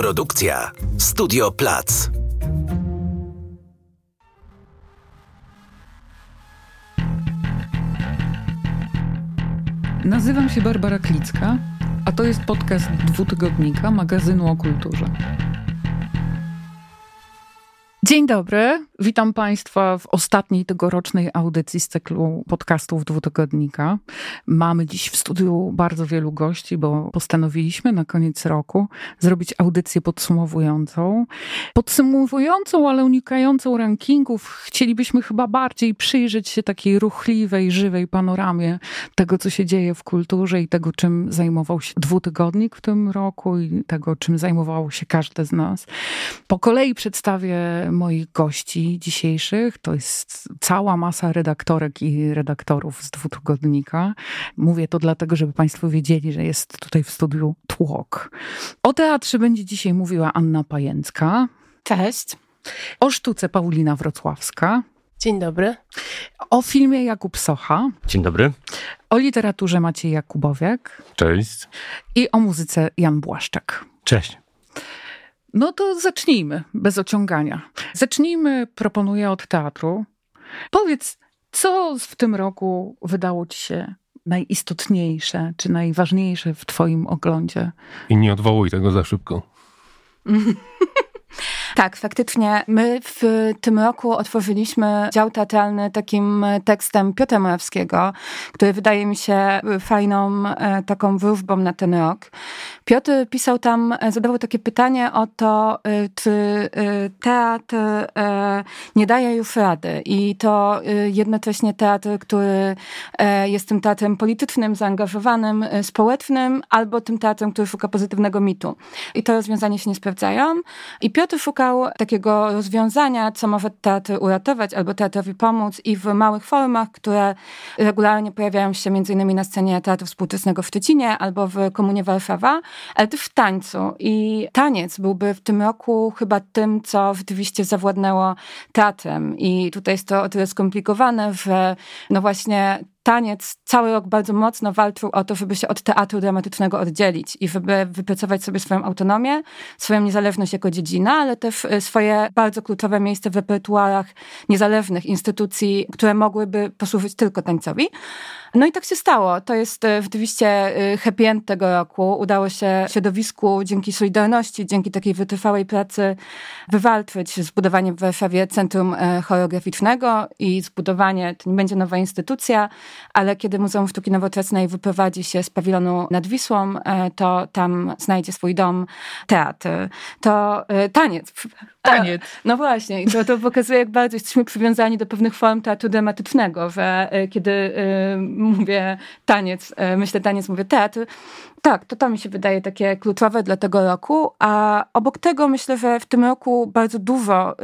Produkcja Studio Plac. Nazywam się Barbara Klicka, a to jest podcast dwutygodnika magazynu o kulturze. Dzień dobry, witam Państwa w ostatniej tegorocznej audycji z cyklu podcastów dwutygodnika. Mamy dziś w studiu bardzo wielu gości, bo postanowiliśmy na koniec roku zrobić audycję podsumowującą. Podsumowującą, ale unikającą rankingów, chcielibyśmy chyba bardziej przyjrzeć się takiej ruchliwej, żywej panoramie tego, co się dzieje w kulturze i tego, czym zajmował się dwutygodnik w tym roku i tego, czym zajmowało się każde z nas. Po kolei przedstawię moich gości dzisiejszych. To jest cała masa redaktorek i redaktorów z dwutygodnika. Mówię to dlatego, żeby Państwo wiedzieli, że jest tutaj w studiu tłok. O teatrze będzie dzisiaj mówiła Anna Pajęcka. Cześć. O sztuce Paulina Wrocławska. Dzień dobry. O filmie Jakub Socha. Dzień dobry. O literaturze Maciej Jakubowiak. Cześć. I o muzyce Jan Błaszczak. Cześć. No to zacznijmy, bez ociągania. Zacznijmy, proponuję od teatru. Powiedz, co w tym roku wydało ci się najistotniejsze, czy najważniejsze w twoim oglądzie? I nie odwołuj tego za szybko. Tak, faktycznie. My w tym roku otworzyliśmy dział teatralny takim tekstem Piotra Morawskiego, który wydaje mi się fajną e, taką wróżbą na ten rok. Piotr pisał tam, e, zadawał takie pytanie o to, e, czy teatr nie daje już rady. I to jednocześnie teatr, który jest tym teatrem politycznym, zaangażowanym, społecznym, albo tym teatrem, który szuka pozytywnego mitu. I to rozwiązanie się nie sprawdzają. I Piotr szukał takiego rozwiązania, co może teatr uratować albo teatrowi pomóc i w małych formach, które regularnie pojawiają się innymi na scenie Teatru Współczesnego w Szczecinie albo w Komunie Warszawa, ale też w tańcu. I taniec byłby w tym roku chyba tym, co rzeczywiście zawładnęło teatrem. I tutaj jest to o tyle skomplikowane, że no właśnie taniec cały rok bardzo mocno walczył o to, żeby się od teatru dramatycznego oddzielić i żeby wypracować sobie swoją autonomię, swoją niezależność jako dziedzina, ale też y, swoje bardzo kluczowe miejsce w repertuarach niezależnych instytucji, które mogłyby posłużyć tylko tańcowi. No i tak się stało. To jest y, rzeczywiście y, happy end tego roku. Udało się środowisku dzięki Solidarności, dzięki takiej wytrwałej pracy wywalczyć zbudowanie w Warszawie Centrum Choreograficznego i zbudowanie, to nie będzie nowa instytucja, ale kiedy Muzeum Sztuki Nowoczesnej wyprowadzi się z pawilonu nad Wisłą, e, to tam znajdzie swój dom teatr. To e, taniec. Taniec. No właśnie, i to, to pokazuje, jak bardzo jesteśmy przywiązani do pewnych form teatru dramatycznego, że e, kiedy mówię taniec, myślę taniec, mówię teatr. Tak, to to mi się wydaje takie kluczowe dla tego roku, a obok tego myślę, że w tym roku bardzo dużo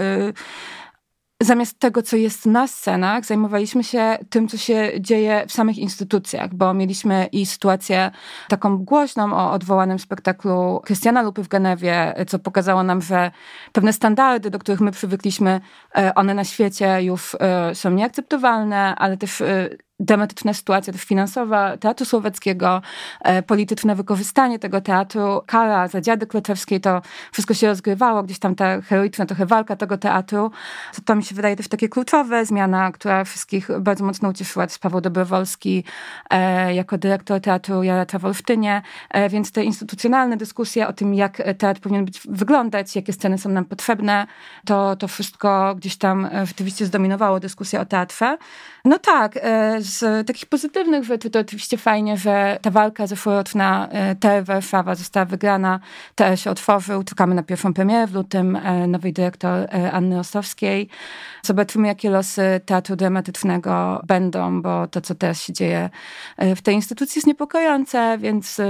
zamiast tego, co jest na scenach, zajmowaliśmy się tym, co się dzieje w samych instytucjach, bo mieliśmy i sytuację taką głośną o odwołanym spektaklu Krystiana Lupy w Genewie, co pokazało nam, że pewne standardy, do których my przywykliśmy, e, one na świecie już e, są nieakceptowalne, ale też e, dramatyczna sytuacja też finansowa Teatru Słowackiego, e, polityczne wykorzystanie tego teatru, kara za dziady Kleczewskiej, to wszystko się rozgrywało, gdzieś tam ta heroiczna trochę walka tego teatru. To, to mi się wydaje też takie kluczowe, zmiana, która wszystkich bardzo mocno ucieszyła, jest Paweł Dobrowolski e, jako dyrektor teatru Jaracza w Olsztynie, e, więc te instytucjonalne dyskusje o tym, jak teatr powinien być, wyglądać, jakie sceny są nam potrzebne, to, to wszystko gdzieś tam rzeczywiście zdominowało dyskusję o teatrze. No tak, z takich pozytywnych rzeczy to oczywiście fajnie, że ta walka zeszłoroczna e, TR Warszawa została wygrana, TR się otworzył, czekamy na pierwszą premierę w lutym e, nowej dyrektor e, Anny Ostowskiej. Zobaczymy, jakie losy teatru dramatycznego będą, bo to, co teraz się dzieje w tej instytucji jest niepokojące, więc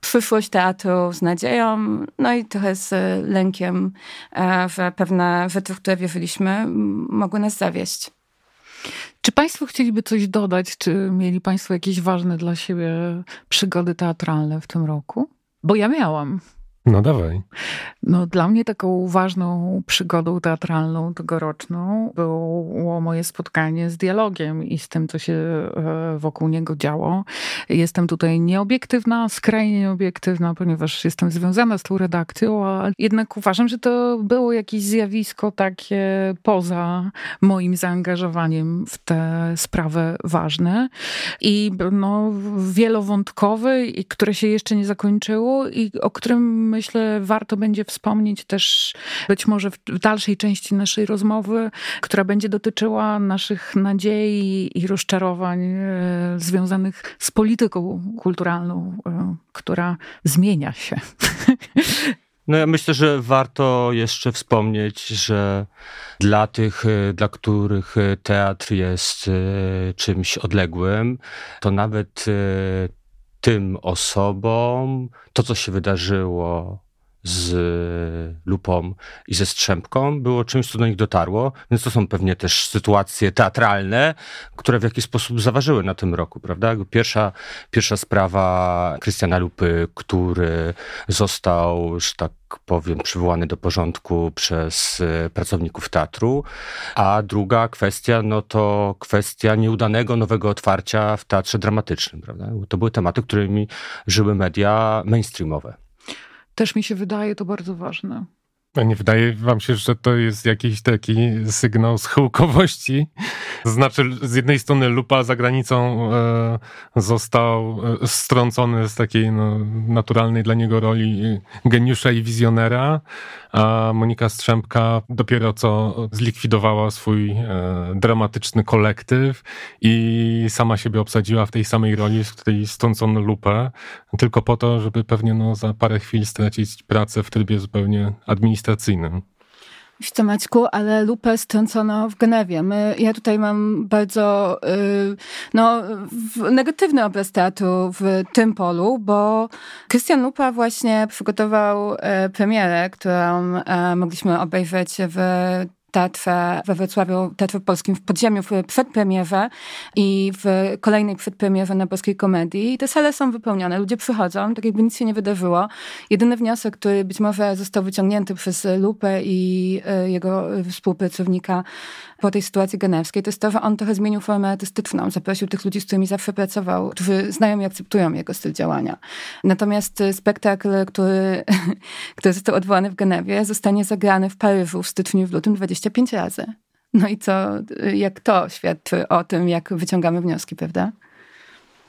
przyszłość teatru z nadzieją, no i trochę z lękiem, że pewne rzeczy, w które wierzyliśmy, mogły nas zawieść. Czy Państwo chcieliby coś dodać? Czy mieli Państwo jakieś ważne dla siebie przygody teatralne w tym roku? Bo ja miałam. No dawaj. No, dla mnie taką ważną przygodą teatralną tegoroczną było moje spotkanie z dialogiem i z tym, co się e, wokół niego działo. Jestem tutaj nieobiektywna, skrajnie nieobiektywna, ponieważ jestem związana z tą redakcją, a jednak uważam, że to było jakieś zjawisko takie poza moim zaangażowaniem w tę sprawę ważne i no, wielowątkowe, i które się jeszcze nie zakończyło i o którym myślę warto będzie wspomnieć też być może w dalszej części naszej rozmowy, która będzie dotyczyła naszych nadziei i rozczarowań e, związanych z polityką kulturalną, e, która zmienia się. No ja myślę, że warto jeszcze wspomnieć, że dla tych, e, dla których teatr jest czymś odległym, to nawet tym osobom to, co się wydarzyło z lupą i ze strzępką było czymś, co do nich dotarło, więc to są pewnie też sytuacje teatralne, które w jakiś sposób zaważyły na tym roku, prawda? Pierwsza, pierwsza sprawa Krystiana Lupy, który został, że tak powiem, przywołany do porządku przez e, pracowników teatru, a druga kwestia, no to kwestia nieudanego nowego otwarcia w teatrze dramatycznym, prawda? To były tematy, którymi żyły media mainstreamowe. Też mi się wydaje to bardzo ważne. A nie wydaje wam się, że to jest jakiś taki sygnał schyłkowości? Znaczy, z jednej strony lupa za granicą e, został e, strącony z takiej no, naturalnej dla niego roli geniusza i wizjonera, a Monika Strzępka dopiero co zlikwidowała swój e, dramatyczny kolektyw i sama siebie obsadziła w tej samej roli, w której strącono lupę, tylko po to, żeby pewnie no, za parę chwil stracić pracę w trybie zupełnie administracyjnym. Wiesz Maćku, ale lupę strącono w Genewie. My, ja tutaj mam bardzo yy, no, negatywny obraz teatru w tym polu, bo Krystian Lupa właśnie przygotował e, premierę, którą e, mogliśmy obejrzeć w teatrze we Wrocławiu, Teatrze Polskim w podziemiu w przedpremierze i w kolejnej przedpremierze na Polskiej Komedii. I te sale są wypełnione, ludzie przychodzą, tak jakby nic się nie wydarzyło. Jedyny wniosek, który być może został wyciągnięty przez Lupę i e, jego współpracownika po tej sytuacji genewskiej, to jest to, że on trochę zmienił formę artystyczną. Zaprosił tych ludzi, z którymi zawsze pracował, którzy znają i akceptują jego styl działania. Natomiast spektakl, który, który został odwołany w Genewie, zostanie zagrany w Paryżu w styczniu w lutym 25 razy. No i co, jak to świadczy o tym, jak wyciągamy wnioski, prawda?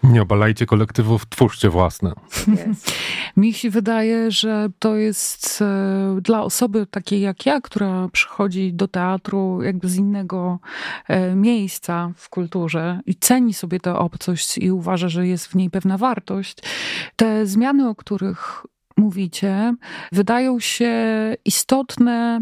Nie obalajcie kolektywów, twórzcie własne. Yes. Mi się wydaje, że to jest e, dla osoby takiej jak ja, która przychodzi do teatru jakby z innego e, miejsca w kulturze i ceni sobie tę obcość i uważa, że jest w niej pewna wartość, te zmiany, o których mówicie, wydają się istotne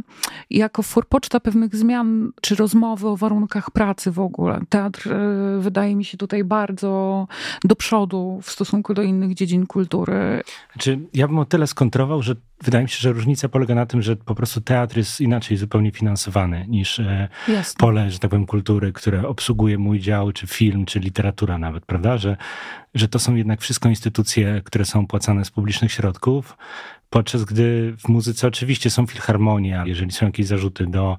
jako forpoczta pewnych zmian, czy rozmowy o warunkach pracy w ogóle. Teatr e, wydaje mi się tutaj bardzo do przodu w stosunku do innych dziedzin kultury. Znaczy, ja bym o tyle skontrował, że wydaje mi się, że różnica polega na tym, że po prostu teatr jest inaczej zupełnie finansowany niż e, Jasne. pole, że tak powiem, kultury, które obsługuje mój dział, czy film, czy literatura nawet, prawda? Że, że to są jednak wszystko instytucje, które są płacane z publicznych środków, podczas gdy w muzyce oczywiście są filharmonia, jeżeli są jakieś zarzuty do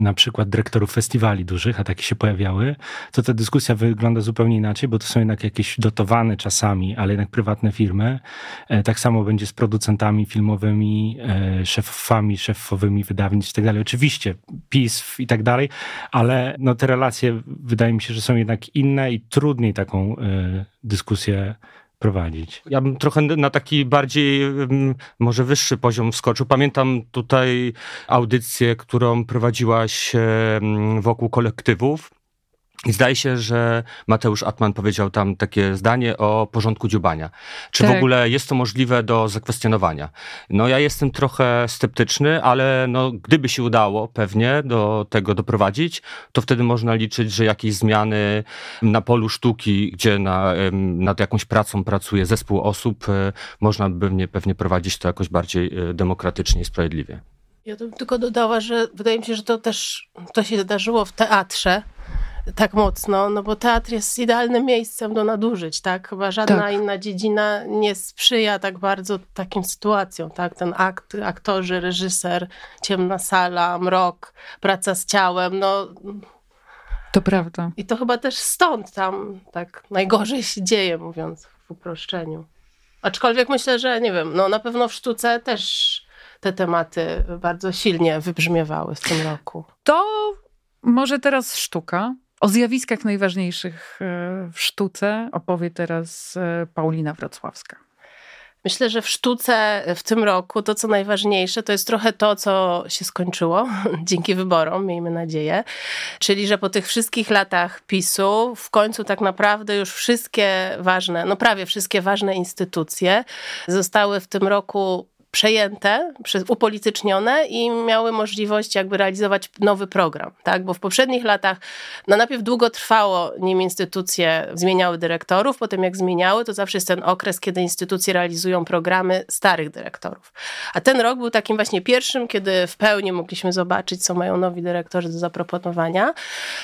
na przykład dyrektorów festiwali dużych, a takie się pojawiały, to ta dyskusja wygląda zupełnie inaczej, bo to są jednak jakieś dotowane czasami, ale jednak prywatne firmy. E, tak samo będzie z producentami filmowymi, e, szefami, szefowymi wydawnictw i tak dalej. Oczywiście PiS i tak dalej, ale no te relacje wydaje mi się, że są jednak inne i trudniej taką e, dyskusję prowadzić. Ja bym trochę na taki bardziej, może wyższy poziom wskoczył. Pamiętam tutaj audycję, którą prowadziłaś wokół kolektywów i zdaje się, że Mateusz Atman powiedział tam takie zdanie o porządku dziubania. Czy tak. w ogóle jest to możliwe do zakwestionowania? No ja jestem trochę sceptyczny, ale no, gdyby się udało pewnie do tego doprowadzić, to wtedy można liczyć, że jakieś zmiany na polu sztuki, gdzie na, nad jakąś pracą pracuje zespół osób, e, można by pewnie, pewnie prowadzić to jakoś bardziej e, demokratycznie i sprawiedliwie. Ja bym tylko dodała, że wydaje mi się, że to też to się zdarzyło w teatrze, tak mocno, no bo teatr jest idealnym miejscem do nadużyć, tak? Chyba żadna tak. inna dziedzina nie sprzyja tak bardzo takim sytuacjom, tak? Ten akt, aktorzy, reżyser, ciemna sala, mrok, praca z ciałem, no... To prawda. I to chyba też stąd tam tak najgorzej się dzieje, mówiąc w uproszczeniu. Aczkolwiek myślę, że nie wiem, no na pewno w sztuce też te tematy bardzo silnie wybrzmiewały w tym roku. To może teraz sztuka. O zjawiskach najważniejszych e, w sztuce opowie teraz e, Paulina Wrocławska. Myślę, że w sztuce w tym roku to, co najważniejsze, to jest trochę to, co się skończyło dzięki wyborom, miejmy nadzieję. Czyli, że po tych wszystkich latach PiSu w końcu tak naprawdę już wszystkie ważne, no prawie wszystkie ważne instytucje zostały w tym roku przejęte, upolitycznione i miały możliwość jakby realizować nowy program, tak? Bo w poprzednich latach no najpierw długo trwało, nim instytucje zmieniały dyrektorów, potem jak zmieniały, to zawsze jest ten okres, kiedy instytucje realizują programy starych dyrektorów. A ten rok był takim właśnie pierwszym, kiedy w pełni mogliśmy zobaczyć, co mają nowi dyrektorzy do zaproponowania.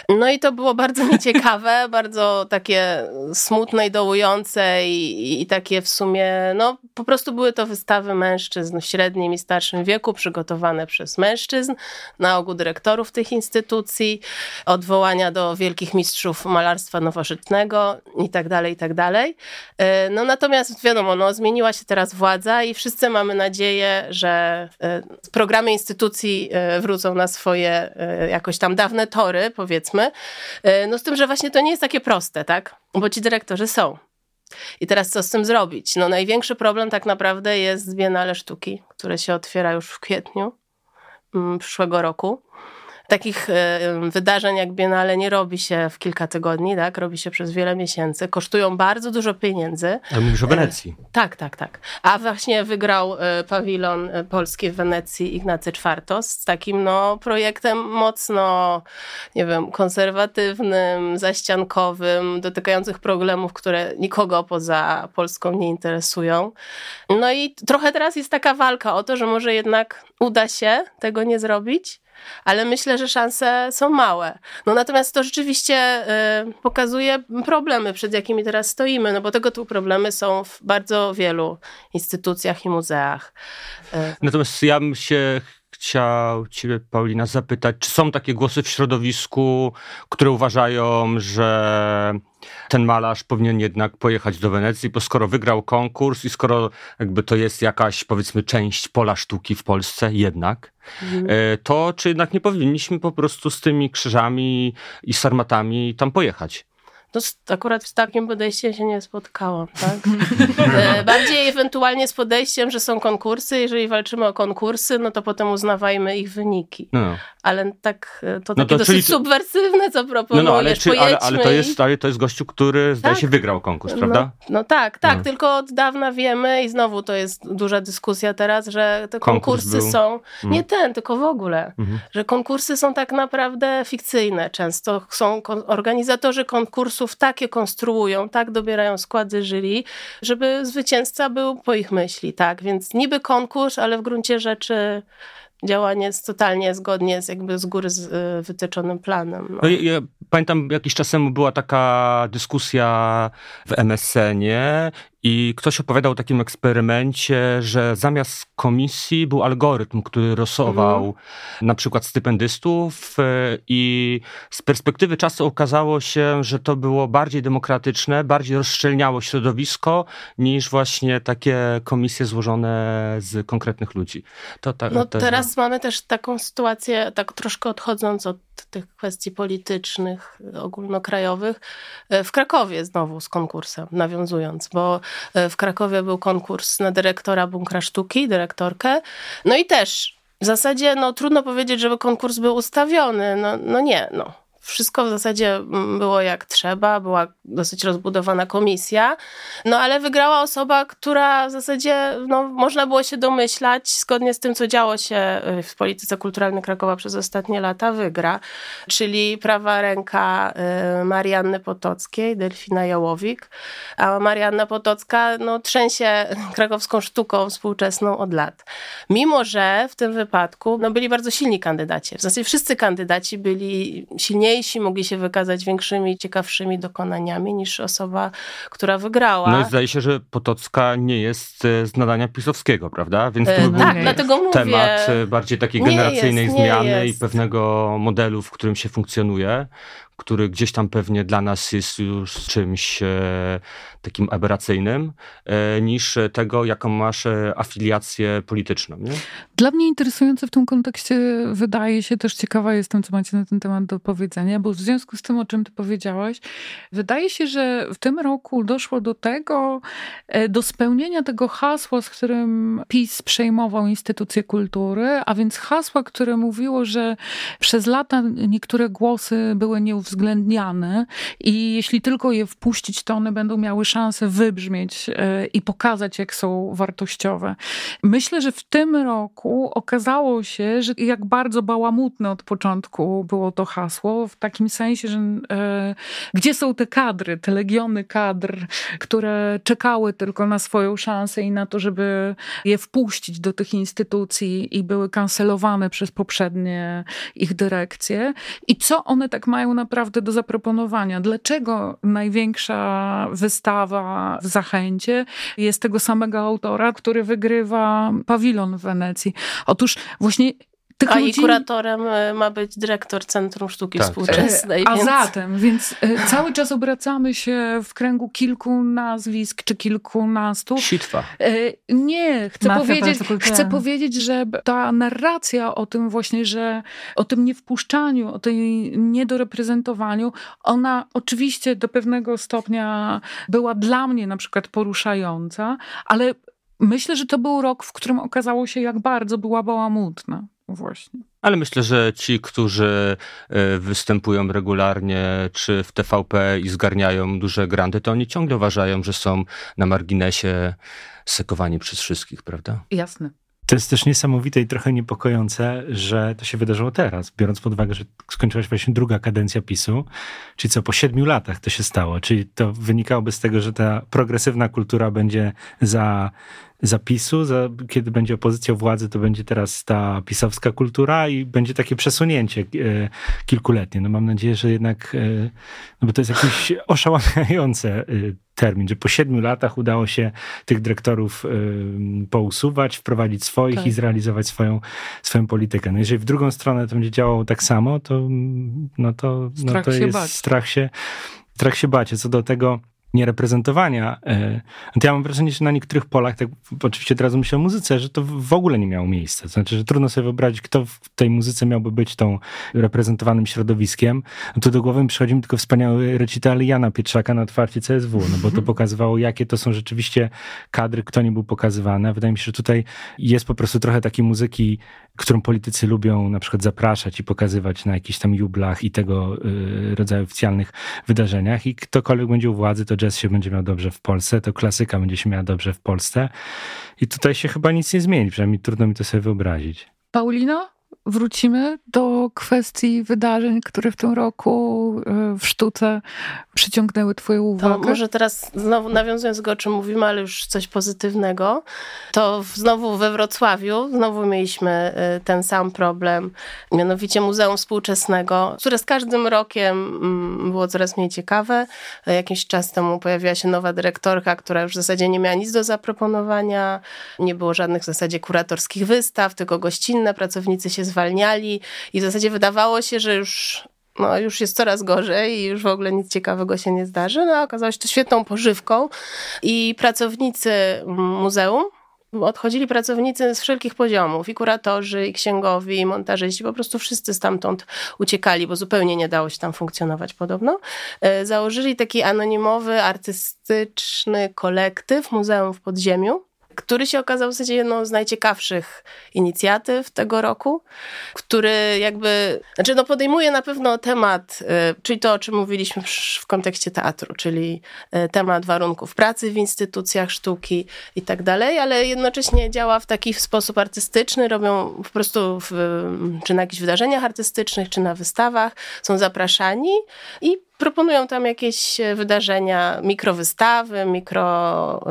No i to było bardzo nieciekawe, bardzo takie smutne i dołujące i, i takie w sumie, no po prostu były to wystawy mężczyzn mężczyzn w średnim i starszym wieku, przygotowane przez mężczyzn, na ogół dyrektorów tych instytucji, odwołania do wielkich mistrzów malarstwa nowożytnego itd., tak itd. Tak e, no natomiast wiadomo, no, zmieniła się teraz władza i wszyscy mamy nadzieję, że e, programy instytucji e, wrócą na swoje jakoś tam dawne tory, powiedzmy. No z tym, że właśnie to nie jest takie proste, tak? Bo ci dyrektorzy są. I teraz co z tym zrobić? No największy problem tak naprawdę jest Biennale Sztuki, które się otwiera już w kwietniu mm, przyszłego roku takich e, wydarzeń jak Biennale nie robi się w kilka tygodni, tak? Robi się przez wiele miesięcy. Kosztują bardzo dużo pieniędzy. Ale mówisz o Wenecji. E, tak, tak, tak. A właśnie wygrał e, pawilon polski w Wenecji Ignacy Czwartos z takim no, projektem mocno, nie wiem, konserwatywnym, zaściankowym, dotykających problemów, które nikogo poza Polską nie interesują. No i trochę teraz jest taka walka o to, że może jednak uda się tego nie zrobić, ale myślę, że szanse są małe. No natomiast to rzeczywiście y, pokazuje problemy, przed jakimi teraz stoimy, no bo tego typu problemy są w bardzo wielu instytucjach i muzeach. Y. Natomiast ja bym się chciał Ciebie, Paulina, zapytać, czy są takie głosy w środowisku, które uważają, że ten malarz powinien jednak pojechać do Wenecji, bo skoro wygrał konkurs i skoro jakby to jest jakaś, powiedzmy, część pola sztuki w Polsce, jednak, mhm. E, to czy jednak nie powinniśmy po prostu z tymi krzyżami i sarmatami tam pojechać? No, akurat z takim podejściem się nie spotkałam, tak? E, bardziej ewentualnie z podejściem, że są konkursy. Jeżeli walczymy o konkursy, no to potem uznawajmy ich wyniki. No. Ale tak, e, to no takie to, dosyć czyli... subwersywne, co proponujesz. No, no ale, czy, ale, ale, to jest, ale to jest gościu, który zdaje tak? się wygrał konkurs, prawda? No, no tak, tak. No. Tylko od dawna wiemy i znowu to jest duża dyskusja teraz, że te konkursy Konkurs są, mm. nie ten, tylko w ogóle, mhm. że konkursy są tak naprawdę fikcyjne często. Są organizatorzy konkursu konkursów takie konstruują, tak dobierają składy jury, żeby zwycięzca był po ich myśli, tak? Więc niby konkurs, ale w gruncie rzeczy działanie jest totalnie zgodnie z jakby z góry z y, wytyczonym planem. No. No, ja, ja, pamiętam jakiś czas temu była taka dyskusja w MSN-ie i ktoś opowiadał o takim eksperymencie, że zamiast komisji był algorytm, który rosował mhm. na przykład stypendystów e, i z perspektywy czasu okazało się, że to było bardziej demokratyczne, bardziej rozszczelniało środowisko niż właśnie takie komisje złożone z konkretnych ludzi. To, ta, no teraz mamy też taką sytuację, tak troszkę odchodząc od tych kwestii politycznych, ogólnokrajowych, e, w Krakowie znowu z konkursem, nawiązując, bo e, w Krakowie był konkurs na dyrektora Bunkra Sztuki, dyrektorkę, no i też w zasadzie no, trudno powiedzieć, żeby konkurs był ustawiony. No, no nie, no. Wszystko w zasadzie mm, było jak trzeba, była dosyć rozbudowana komisja, no ale wygrała osoba, która w zasadzie no, można było się domyślać, zgodnie z tym, co działo się y, w polityce kulturalnej Krakowa przez ostatnie lata, wygra, czyli prawa ręka y, Marianny Potockiej, Delfina Jałowik, a Marianna Potocka no, trzęsie krakowską sztuką współczesną od lat. Mimo, że w tym wypadku no, byli bardzo silni kandydaci. W zasadzie wszyscy kandydaci byli silniejsi mniejsi mogli się wykazać większymi, ciekawszymi dokonaniami niż osoba, która wygrała. No i zdaje się, że Potocka nie jest e, z nadania pisowskiego, prawda? Więc to był tak, dlatego mówię. temat bardziej takiej generacyjnej jest, zmiany i pewnego modelu, w którym się funkcjonuje który gdzieś tam pewnie dla nas jest już czymś e, takim aberracyjnym, e, niż tego, jaką masz e, afiliację polityczną. Nie? Dla mnie interesujące w tym kontekście wydaje się, też ciekawa jestem, co macie na ten temat do powiedzenia, bo w związku z tym, o czym ty powiedziałaś, wydaje się, że w tym roku doszło do tego, do spełnienia tego hasła, z którym PiS przejmował instytucje kultury, a więc hasła, które mówiło, że przez lata niektóre głosy były nieuwzględnione uwzględniane i jeśli tylko je wpuścić, to one będą miały szansę wybrzmieć e, i pokazać, jak są wartościowe. Myślę, że w tym roku okazało się, że jak bardzo bałamutne od początku było to hasło, w takim sensie, że e, gdzie są te kadry, te legiony kadr, które czekały tylko na swoją szansę i na to, żeby je wpuścić do tych instytucji i były kancelowane przez poprzednie ich dyrekcje i co one tak mają naprawdę naprawdę do zaproponowania. Dlaczego największa wystawa w Zachęcie jest tego samego autora, który wygrywa pawilon w Wenecji? Otóż właśnie tych A ludzi... i kuratorem e, ma być dyrektor Centrum Sztuki tak. Współczesnej. A więc... zatem, więc e, cały czas obracamy się w kręgu kilku nazwisk, czy kilkunastu. Sitwa. E, nie, chcę powiedzieć, chcę powiedzieć, że ta narracja o tym właśnie, że o tym niewpuszczaniu, o tej niedoreprezentowaniu, ona oczywiście do pewnego stopnia była dla mnie na przykład poruszająca, ale myślę, że to był rok, w którym okazało się, jak bardzo była bałamutna. Właśnie. Ale myślę, że ci, którzy e, występują regularnie czy w TVP i zgarniają duże granty, to oni ciągle uważają, że są na marginesie sekowani przez wszystkich, prawda? Jasne. To jest też niesamowite i trochę niepokojące, że to się wydarzyło teraz, biorąc pod uwagę, że skończyła się właśnie druga kadencja PiSu, czyli co, po siedmiu latach to się stało, czyli to wynikałoby z tego, że ta progresywna kultura będzie za zapisu, za, kiedy będzie opozycja władzy, to będzie teraz ta pisowska kultura i będzie takie przesunięcie e, kilkuletnie. No mam nadzieję, że jednak, e, no bo to jest jakiś oszałamiające e, termin, że po siedmiu latach udało się tych dyrektorów pousuwać, wprowadzić swoich tak. i zrealizować swoją, swoją politykę. No jeżeli w drugą stronę to będzie działało tak samo, to, no to, no to jest bać. strach się, strach się bać. Co do tego, niereprezentowania. E, to ja mam wrażenie, że na niektórych polach, tak oczywiście teraz myślę o muzyce, że to w ogóle nie miało miejsca. Znaczy, że trudno sobie wyobrazić, kto w tej muzyce miałby być tą reprezentowanym środowiskiem. No to do głowy mi przychodzi mi tylko wspaniały recital Jana Pietrzaka na otwarcie CSW, no bo to mhm. pokazywało, jakie to są rzeczywiście kadry, kto nie był pokazywany. Wydaje mi się, że tutaj jest po prostu trochę takiej muzyki, którą politycy lubią na przykład zapraszać i pokazywać na jakichś tam jublach i tego y, rodzaju oficjalnych wydarzeniach i ktokolwiek będzie u władzy, to jazz się będzie miał dobrze w Polsce, to klasyka będzie się miała dobrze w Polsce. I tutaj się chyba nic nie zmieni, przynajmniej trudno mi to sobie wyobrazić. Paulino? wrócimy do kwestii wydarzeń, które w tym roku e, w sztuce przyciągnęły Twoją uwagę. To może teraz znowu nawiązując do tego, o czym mówimy, ale już coś pozytywnego, to znowu we Wrocławiu znowu mieliśmy e, ten sam problem, mianowicie Muzeum Współczesnego, które z każdym rokiem mm, było coraz mniej ciekawe. Jakiś czas temu pojawiła się nowa dyrektorka, która już w zasadzie nie miała nic do zaproponowania, nie było żadnych w zasadzie kuratorskich wystaw, tylko gościnne, pracownicy się zwalniali i w zasadzie wydawało się, że już no, już jest coraz gorzej i już w ogóle nic ciekawego się nie zdarzy. No, okazało się to świetną pożywką i pracownicy muzeum, odchodzili pracownicy z wszelkich poziomów, i kuratorzy, i księgowi, i montażyści, po prostu wszyscy stamtąd uciekali, bo zupełnie nie dało się tam funkcjonować podobno. E, założyli taki anonimowy, artystyczny kolektyw Muzeum w Podziemiu, który się okazał w zasadzie jedną z najciekawszych inicjatyw tego roku, który jakby, znaczy no podejmuje na pewno temat, y, czyli to, o czym mówiliśmy w kontekście teatru, czyli y, temat warunków pracy w instytucjach sztuki i tak dalej, ale jednocześnie działa w taki sposób artystyczny, robią po prostu w, czy na jakichś wydarzeniach artystycznych, czy na wystawach, są zapraszani i proponują tam jakieś e, wydarzenia, mikrowystawy, mikro...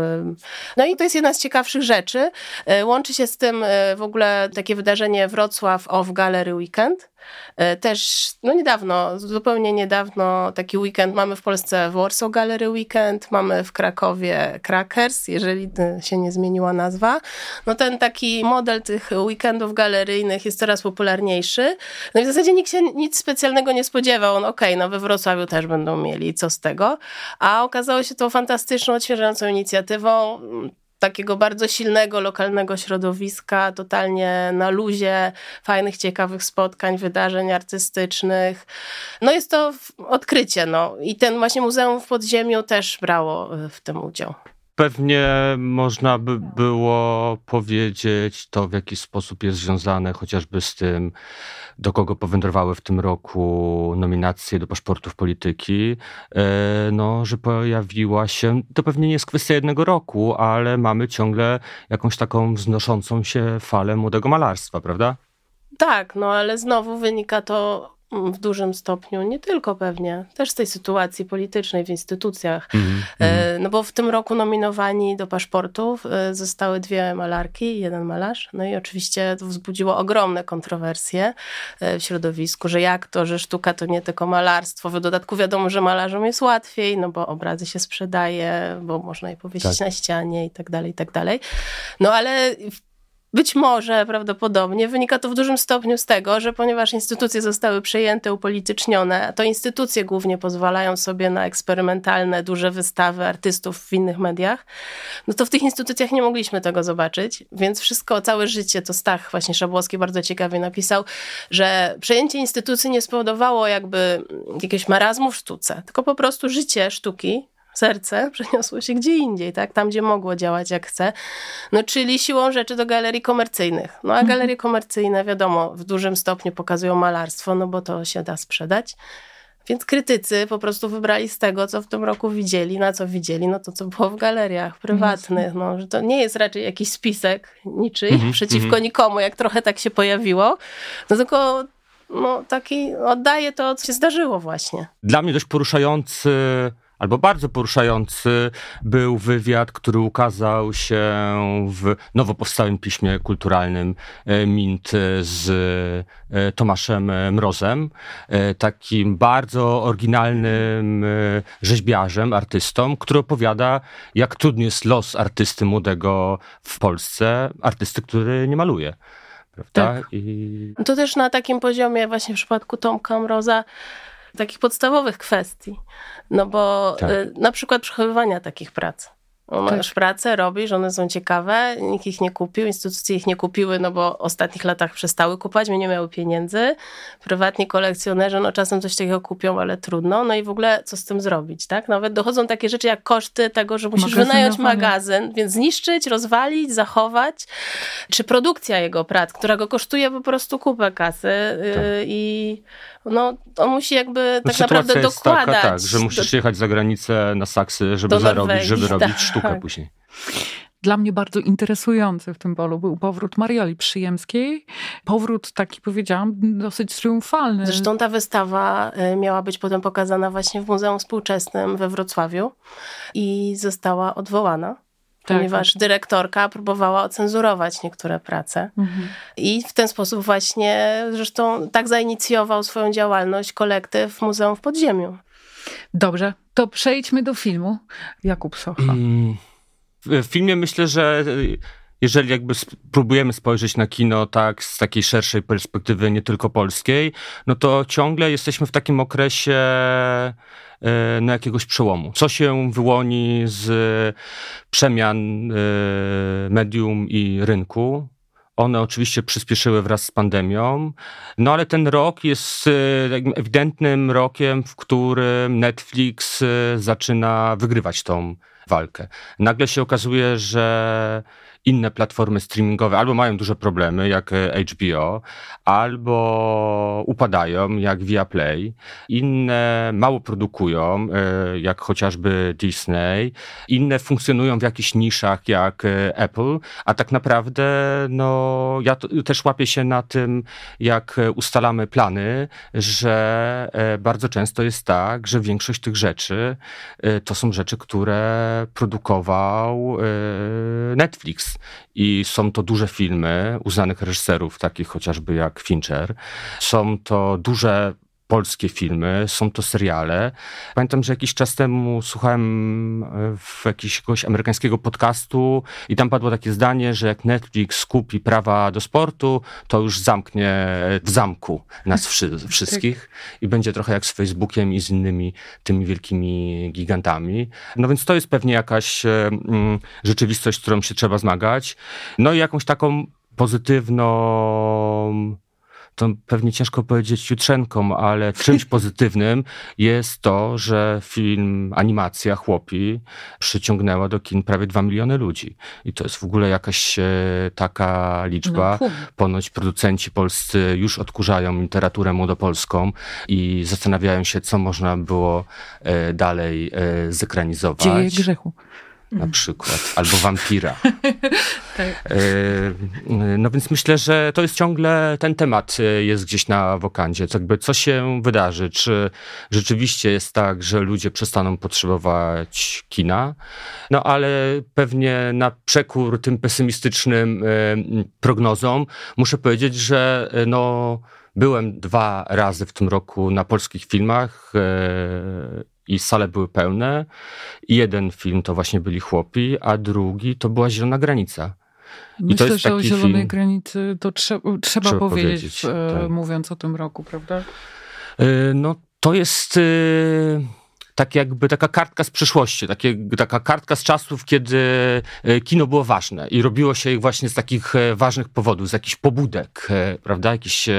No i to jest jedna z ciekawszych rzeczy. E, łączy się z tym e, w ogóle takie wydarzenie Wrocław Off Gallery Weekend, E, też, no niedawno, zupełnie niedawno taki weekend mamy w Polsce w Warsaw Gallery Weekend, mamy w Krakowie Crackers, jeżeli się nie zmieniła nazwa. No ten taki model tych weekendów galeryjnych jest coraz popularniejszy. No i w zasadzie nikt się nic specjalnego nie spodziewał. No okej, okay, no we Wrocławiu też będą mieli, co z tego? A okazało się to fantastyczną, odświeżającą inicjatywą takiego bardzo silnego, lokalnego środowiska, totalnie na luzie, fajnych, ciekawych spotkań, wydarzeń artystycznych. No jest to odkrycie, no. I ten właśnie Muzeum w Podziemiu też brało w tym udział. Pewnie można by było powiedzieć to, w jaki sposób jest związane chociażby z tym, do kogo powędrowały w tym roku nominacje do paszportów polityki, e, no, że pojawiła się, to pewnie nie jest kwestia jednego roku, ale mamy ciągle jakąś taką wznoszącą się falę młodego malarstwa, prawda? Tak, no ale znowu wynika to w dużym stopniu, nie tylko pewnie, też z tej sytuacji politycznej w instytucjach. Mm. No bo w tym roku nominowani do paszportów e, zostały dwie malarki jeden malarz. No i oczywiście to wzbudziło ogromne kontrowersje e, w środowisku, że jak to, że sztuka to nie tylko malarstwo. W dodatku wiadomo, że malarzom jest łatwiej, no bo obrazy się sprzedaje, bo można je powiesić tak. na ścianie i tak dalej, i tak dalej. No ale być może, prawdopodobnie, wynika to w dużym stopniu z tego, że ponieważ instytucje zostały przejęte, upolitycznione, to instytucje głównie pozwalają sobie na eksperymentalne, duże wystawy artystów w innych mediach, no to w tych instytucjach nie mogliśmy tego zobaczyć, więc wszystko, całe życie, to Stach właśnie Szabłowski bardzo ciekawie napisał, że przejęcie instytucji nie spowodowało jakby jakiegoś marazmu w sztuce, tylko po prostu życie sztuki serce przeniosło się gdzie indziej, tak? Tam, gdzie mogło działać jak chce. No, czyli siłą rzeczy do galerii komercyjnych. No, a mhm. galerie komercyjne, wiadomo, w dużym stopniu pokazują malarstwo, no bo to się da sprzedać. Więc krytycy po prostu wybrali z tego, co w tym roku widzieli, na co widzieli, no to co było w galeriach prywatnych. No, że to nie jest raczej jakiś spisek niczyj mm -hmm, przeciwko mm -hmm. nikomu, jak trochę tak się pojawiło, no tylko no, taki oddaje to, co się zdarzyło właśnie. Dla mnie dość poruszający albo bardzo poruszający był wywiad, który ukazał się w nowo powstałym piśmie kulturalnym e, Mint z e, Tomaszem Mrozem, e, takim bardzo oryginalnym rzeźbiarzem, artystą, który opowiada, jak trudny jest los artysty młodego w Polsce, artysty, który nie maluje. Prawda? Tak. I... To też na takim poziomie, właśnie w przypadku Tomka Mroza, takich podstawowych kwestii. No bo tak. y, na przykład przechowywania takich prac. Masz tak. pracę, robisz, one są ciekawe, nikt ich nie kupił, instytucje ich nie kupiły, no bo w ostatnich latach przestały kupować, nie miały pieniędzy. Prywatni kolekcjonerzy, no czasem coś takiego kupią, ale trudno. No i w ogóle co z tym zrobić, tak? Nawet dochodzą takie rzeczy jak koszty tego, że musisz wynająć magazyn, więc zniszczyć, rozwalić, zachować. Czy produkcja jego prac, która go kosztuje po prostu kupę kasy yy, tak. i no on musi jakby no, tak naprawdę dokładać. Taka, tak, że musisz jechać za granicę na saksy, żeby zarobić, żeby tak. robić sztukę później. Dla mnie bardzo interesujący w tym polu był powrót Marioli Przyjemskiej. Powrót taki, powiedziałam, dosyć triumfalny. Zresztą ta wystawa y, miała być potem pokazana właśnie w Muzeum Współczesnym we Wrocławiu i została odwołana tak, ponieważ tak. dyrektorka próbowała ocenzurować niektóre prace. Mhm. I w ten sposób właśnie, zresztą tak zainicjował swoją działalność kolektyw Muzeum w Podziemiu. Dobrze, to przejdźmy do filmu. Jakub Socha. Mm, w filmie myślę, że jeżeli jakby spróbujemy spojrzeć na kino tak z takiej szerszej perspektywy, nie tylko polskiej, no to ciągle jesteśmy w takim okresie E, na jakiegoś przełomu. Co się wyłoni z przemian e, medium i rynku? One oczywiście przyspieszyły wraz z pandemią, no ale ten rok jest e, ewidentnym rokiem, w którym Netflix zaczyna wygrywać tą walkę. Nagle się okazuje, że inne platformy streamingowe albo mają duże problemy, jak HBO, albo upadają, jak Viaplay. Inne mało produkują, e, jak chociażby Disney. Inne funkcjonują w jakichś niszach, jak e, Apple, a tak naprawdę no, ja też łapię się na tym, jak ustalamy plany, że e, bardzo często jest tak, że większość tych rzeczy to są rzeczy, które produkował Netflix I są to duże filmy uznanych reżyserów, takich chociażby jak Fincher. Są to duże polskie filmy, są to seriale. Pamiętam, że jakiś czas temu słuchałem e, w jakiegoś amerykańskiego podcastu i tam padło takie zdanie, że jak Netflix skupi prawa do sportu, to już zamknie w zamku nas wszy wszystkich i będzie trochę jak z Facebookiem i z innymi tymi wielkimi gigantami. No więc to jest pewnie jakaś e, mm, rzeczywistość, z którą się trzeba zmagać. No i jakąś taką pozytywną to pewnie ciężko powiedzieć jutrzenką, ale czymś pozytywnym jest to, że film, animacja Chłopi przyciągnęła do kin prawie 2 miliony ludzi. I to jest w ogóle jakaś e, taka liczba. No, Ponoć producenci polscy już odkurzają literaturę młodopolską i zastanawiają się, co można było e, dalej e, zekranizować. Dzieje grzechu na przykład, albo wampira. tak. E, no więc myślę, że to jest ciągle ten temat e, jest gdzieś na wokandzie. Jakby co się wydarzy? Czy rzeczywiście jest tak, że ludzie przestaną potrzebować kina? No ale pewnie na przekór tym pesymistycznym e, prognozom muszę powiedzieć, że no Byłem dwa razy w tym roku na polskich filmach i sale były pełne. jeden film to właśnie byli chłopi, a drugi to była Zielona Granica. Myślę, że o Zielonej film, Granicy to trzeba, trzeba powiedzieć, powiedzieć e, tak. mówiąc o tym roku, prawda? E, no to jest e, tak jakby taka kartka z przyszłości, takie, taka kartka z czasów, kiedy e, kino było ważne i robiło się ich właśnie z takich e, ważnych powodów, z jakichś pobudek, e, prawda? Jakiś,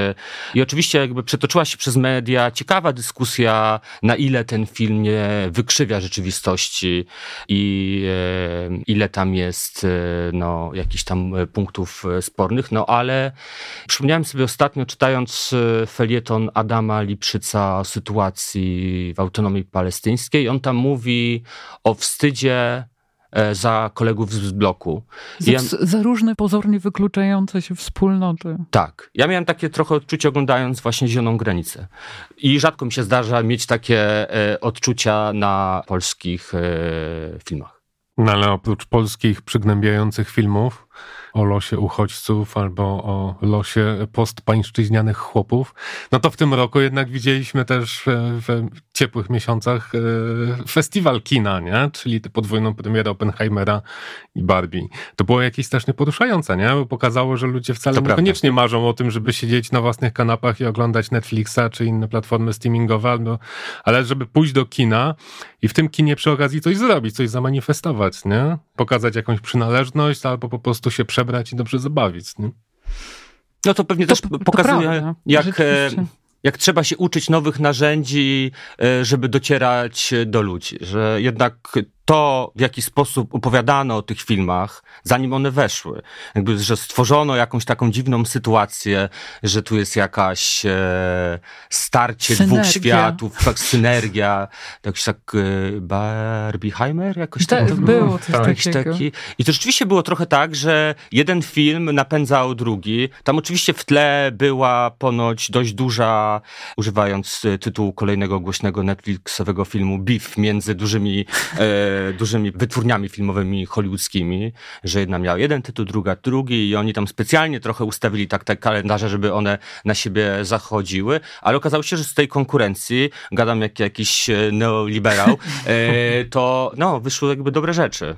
I oczywiście jakby przetoczyła się przez media ciekawa dyskusja, na ile ten film nie wykrzywia rzeczywistości i ile tam jest no, jakichś tam punktów spornych, no ale przypomniałem sobie ostatnio czytając felieton Adama Lipszyca o sytuacji w autonomii palestyńskiej, palestyńskiej. On tam mówi o wstydzie e, za kolegów z bloku. Za, ja, za, różne pozornie wykluczające się wspólnoty. Tak. Ja miałem takie trochę odczucie oglądając właśnie Zieloną Granicę. I rzadko mi się zdarza mieć takie e, odczucia na polskich e, filmach. No ale oprócz polskich przygnębiających filmów, o losie uchodźców albo o losie postpańszczyźnianych chłopów, no to w tym roku jednak widzieliśmy też w ciepłych miesiącach e, festiwal kina, nie? Czyli tę podwójną premierę Oppenheimera i Barbie. To było jakieś strasznie poruszające, nie? Bo pokazało, że ludzie wcale to niekoniecznie prawda. marzą o tym, żeby siedzieć na własnych kanapach i oglądać Netflixa czy inne platformy streamingowe, albo, ale żeby pójść do kina i w tym kinie przy okazji coś zrobić, coś zamanifestować, nie? Pokazać jakąś przynależność albo po prostu się przebrać i dobrze zabawić, nie? No to pewnie to, też pokazuje, to jak jak trzeba się uczyć nowych narzędzi, e, żeby docierać do ludzi, że jednak to, w jaki sposób opowiadano o tych filmach, zanim one weszły. Jakby, że stworzono jakąś taką dziwną sytuację, że tu jest jakaś e, starcie synergia. dwóch światów, tak, synergia, jakiś tak e, Barbieheimer jakoś tak, tak było. Coś tak. taki. I to rzeczywiście było trochę tak, że jeden film napędzał drugi. Tam oczywiście w tle była ponoć dość duża, używając tytułu kolejnego głośnego Netflixowego filmu, beef między dużymi e, dużymi wytwórniami filmowymi hollywoodzkimi, że jedna miała jeden tytuł, druga drugi i oni tam specjalnie trochę ustawili tak te kalendarze, żeby one na siebie zachodziły, ale okazało się, że z tej konkurencji, gadam jak jakiś e, neoliberał, e, to no, wyszły jakby dobre rzeczy.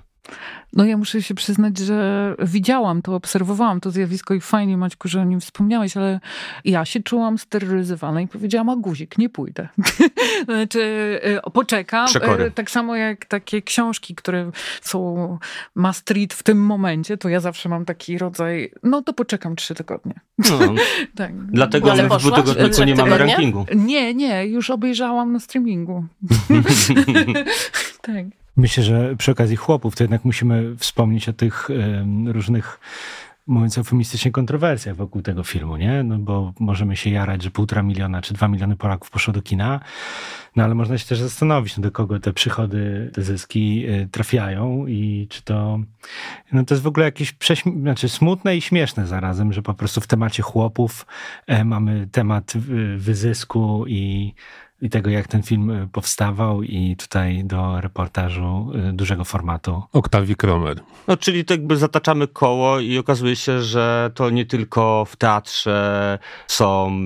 No ja muszę się przyznać, że widziałam to, obserwowałam to zjawisko i fajnie Maćku, że o nim wspomniałeś, ale ja się czułam sterylizowana i powiedziałam, a guzik, nie pójdę. znaczy, y, poczekam. Przekory. Tak samo jak takie książki, które są ma street w tym momencie, to ja zawsze mam taki rodzaj, no to poczekam trzy tygodnie. No. tak. Dlatego ale w dwutygodniku nie mamy rankingu. Nie, nie, już obejrzałam na streamingu. tak. Myślę, że przy okazji chłopów to jednak musimy wspomnieć o tych różnych mówiąc eufemistycznie, kontrowersjach wokół tego filmu, nie? No bo możemy się jarać, że półtora miliona czy dwa miliony Polaków poszło do kina, no ale można się też zastanowić, no do kogo te przychody, te zyski y, trafiają i czy to, no to jest w ogóle jakieś prześm- znaczy smutne i śmieszne zarazem, że po prostu w temacie chłopów e, mamy temat wyzysku i i tego, jak ten film e, powstawał i tutaj do reportażu e, dużego formatu. Oktawi Kromer. No, czyli to jakby zataczamy koło i okazuje się, że to nie tylko w teatrze są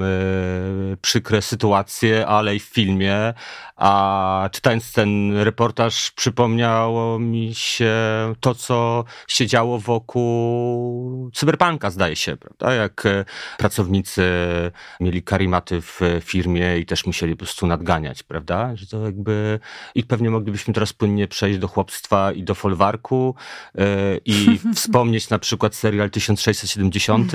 y, przykre sytuacje, ale i w filmie. A czytając ten reportaż, przypomniało mi się to, co się działo wokół cyberpunka, zdaje się, prawda? Jak pracownicy mieli karimaty w firmie i też musieli po prostu nadganiać, prawda? Że to jakby i pewnie moglibyśmy teraz płynnie przejść do chłopstwa i do folwarku yy, i wspomnieć na przykład serial 1670,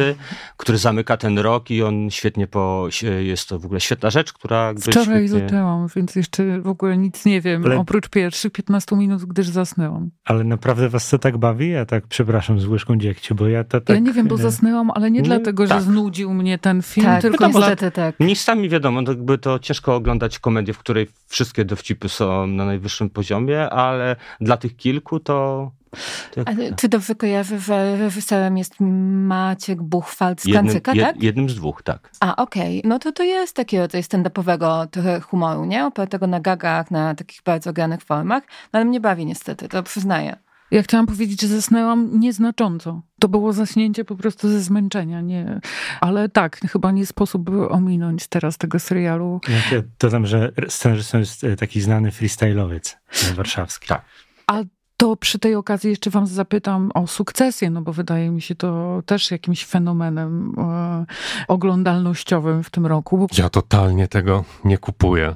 który zamyka ten rok i on świetnie po, jest to w ogóle świetna rzecz, która... Wczoraj świetnie... zaczęłam, więc jeszcze w ogóle nic nie wiem, Ale... oprócz pierwszych 15 minut, gdyż zasnęłam. Ale naprawdę was to tak bawi? Ja tak, przepraszam, z łyżką dziegciu, bo ja to tak... Ja nie wiem, bo zasnęłam, ale nie, nie dlatego, tak. że znudził mnie ten film, tak, tylko... Niestety tak. Miejscami wiadomo, to jakby to ciężko oglądać komedię, w której wszystkie dowcipy są na najwyższym poziomie, ale dla tych kilku to tak. czy dobrze kojarzę, że reżyserem jest Maciek Buchwald z jednym, Kancyka, tak? jednym z dwóch, tak. A, okej. Okay. No to to jest taki rodzaj stand-upowego trochę humoru, nie? Opartego na gagach, na takich bardzo granych formach, no ale mnie bawi niestety, to przyznaję. Ja chciałam powiedzieć, że zasnęłam nieznacząco. To było zaśnięcie po prostu ze zmęczenia, nie. Ale tak, chyba nie sposób ominąć teraz tego serialu. Ja dodam, że scenarzystą jest e, taki znany freestyle'owiec e, warszawski. Tak. A to przy tej okazji jeszcze wam zapytam o sukcesję, no bo wydaje mi się to też jakimś fenomenem e, oglądalnościowym w tym roku. Ja totalnie tego nie kupuję.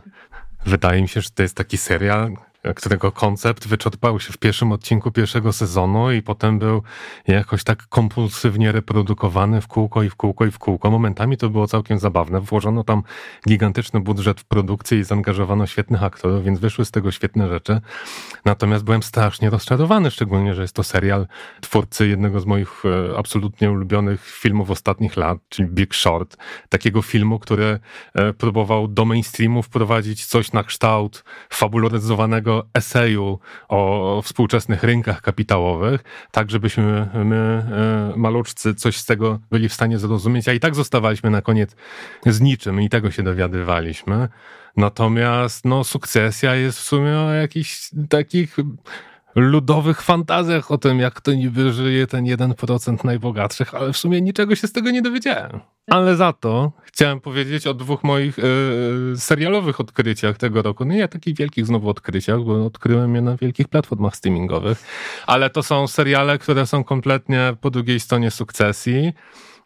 Wydaje mi się, że to jest taki serial, którego koncept wyczerpał się w pierwszym odcinku pierwszego sezonu i potem był jakoś tak kompulsywnie reprodukowany w kółko i w kółko i w kółko. Momentami to było całkiem zabawne. Włożono tam gigantyczny budżet w produkcję i zaangażowano świetnych aktorów, więc wyszły z tego świetne rzeczy. Natomiast byłem strasznie rozczarowany, szczególnie, że jest to serial twórcy jednego z moich e, absolutnie ulubionych filmów ostatnich lat, czyli Big Short. Takiego filmu, który e, próbował do mainstreamu wprowadzić coś na kształt fabularyzowanego eseju o współczesnych rynkach kapitałowych, tak żebyśmy my, e, maluczcy, coś z tego byli w stanie zrozumieć, a i tak zostawaliśmy na koniec z niczym i tego się dowiadywaliśmy. Natomiast no, sukcesja jest w sumie o jakichś takich ludowych fantazjach o tym, jak to niby żyje ten 1% najbogatszych, ale w sumie niczego się z tego nie dowiedziałem. Ale za to chciałem powiedzieć o dwóch moich yy, serialowych odkryciach tego roku. No nie takich wielkich znowu odkryciach, bo odkryłem je na wielkich platformach streamingowych, ale to są seriale, które są kompletnie po drugiej stronie sukcesji.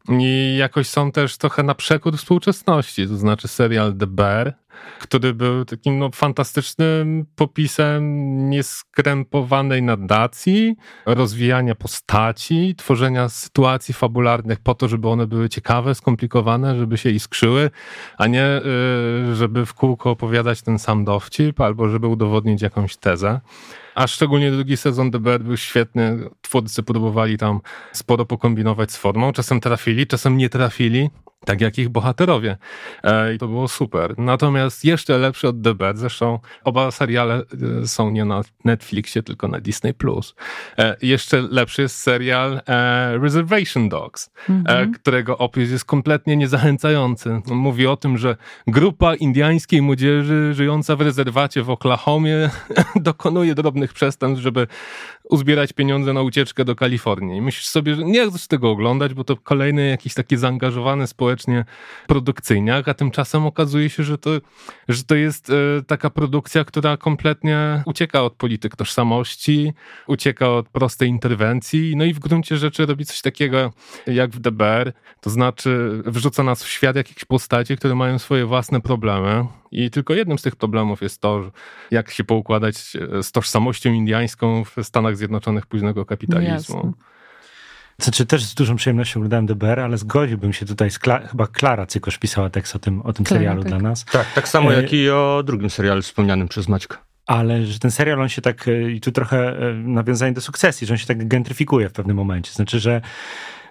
I jakoś są też trochę na przekór współczesności, to znaczy serial The Bear, który był takim no, fantastycznym popisem nieskrępowanej nadacji, rozwijania postaci, tworzenia sytuacji fabularnych po to, żeby one były ciekawe, skomplikowane, żeby się iskrzyły, a nie y, żeby w kółko opowiadać ten sam dowcip albo żeby udowodnić jakąś tezę. A szczególnie drugi sezon The Bear był świetny. Twórcy próbowali tam sporo pokombinować z formą. Czasem trafili, czasem nie trafili tak jak ich bohaterowie. E, I to było super. Natomiast jeszcze lepszy od The Bad, zresztą oba seriale e, są nie na Netflixie, tylko na Disney+. E, jeszcze lepszy jest serial Reservation Dogs, mhm. którego opis jest kompletnie niezachęcający. Mówi o tym, że grupa indiańskiej młodzieży żyjąca w rezerwacie w Oklahomie dokonuje drobnych przestępstw, żeby uzbierać pieniądze na ucieczkę do Kalifornii. I myślisz sobie, że nie chcesz tego oglądać, bo to kolejny jakiś taki zaangażowany społecznie produkcyjniak, a tymczasem okazuje się, że to, że to jest e, taka produkcja, która kompletnie ucieka od polityk tożsamości, ucieka od prostej interwencji, no i w gruncie rzeczy robi coś takiego jak w DBR, to znaczy wrzuca nas w świat jakichś postaci, które mają swoje własne problemy, i tylko jednym z tych problemów jest to, jak się poukładać z tożsamością indiańską w Stanach Zjednoczonych późnego kapitalizmu. Jasne. Znaczy też z dużą przyjemnością oglądałem DBR, ale zgodziłbym się tutaj, z Kla chyba Klara Cykosz pisała tekst o tym, o tym Klara, serialu tak. dla nas. Tak, tak samo e, jak i o drugim serialu wspomnianym przez Maćka. Ale że ten serial, on się tak, e, i tu trochę e, nawiązanie do sukcesji, że on się tak gentryfikuje w pewnym momencie. Znaczy, że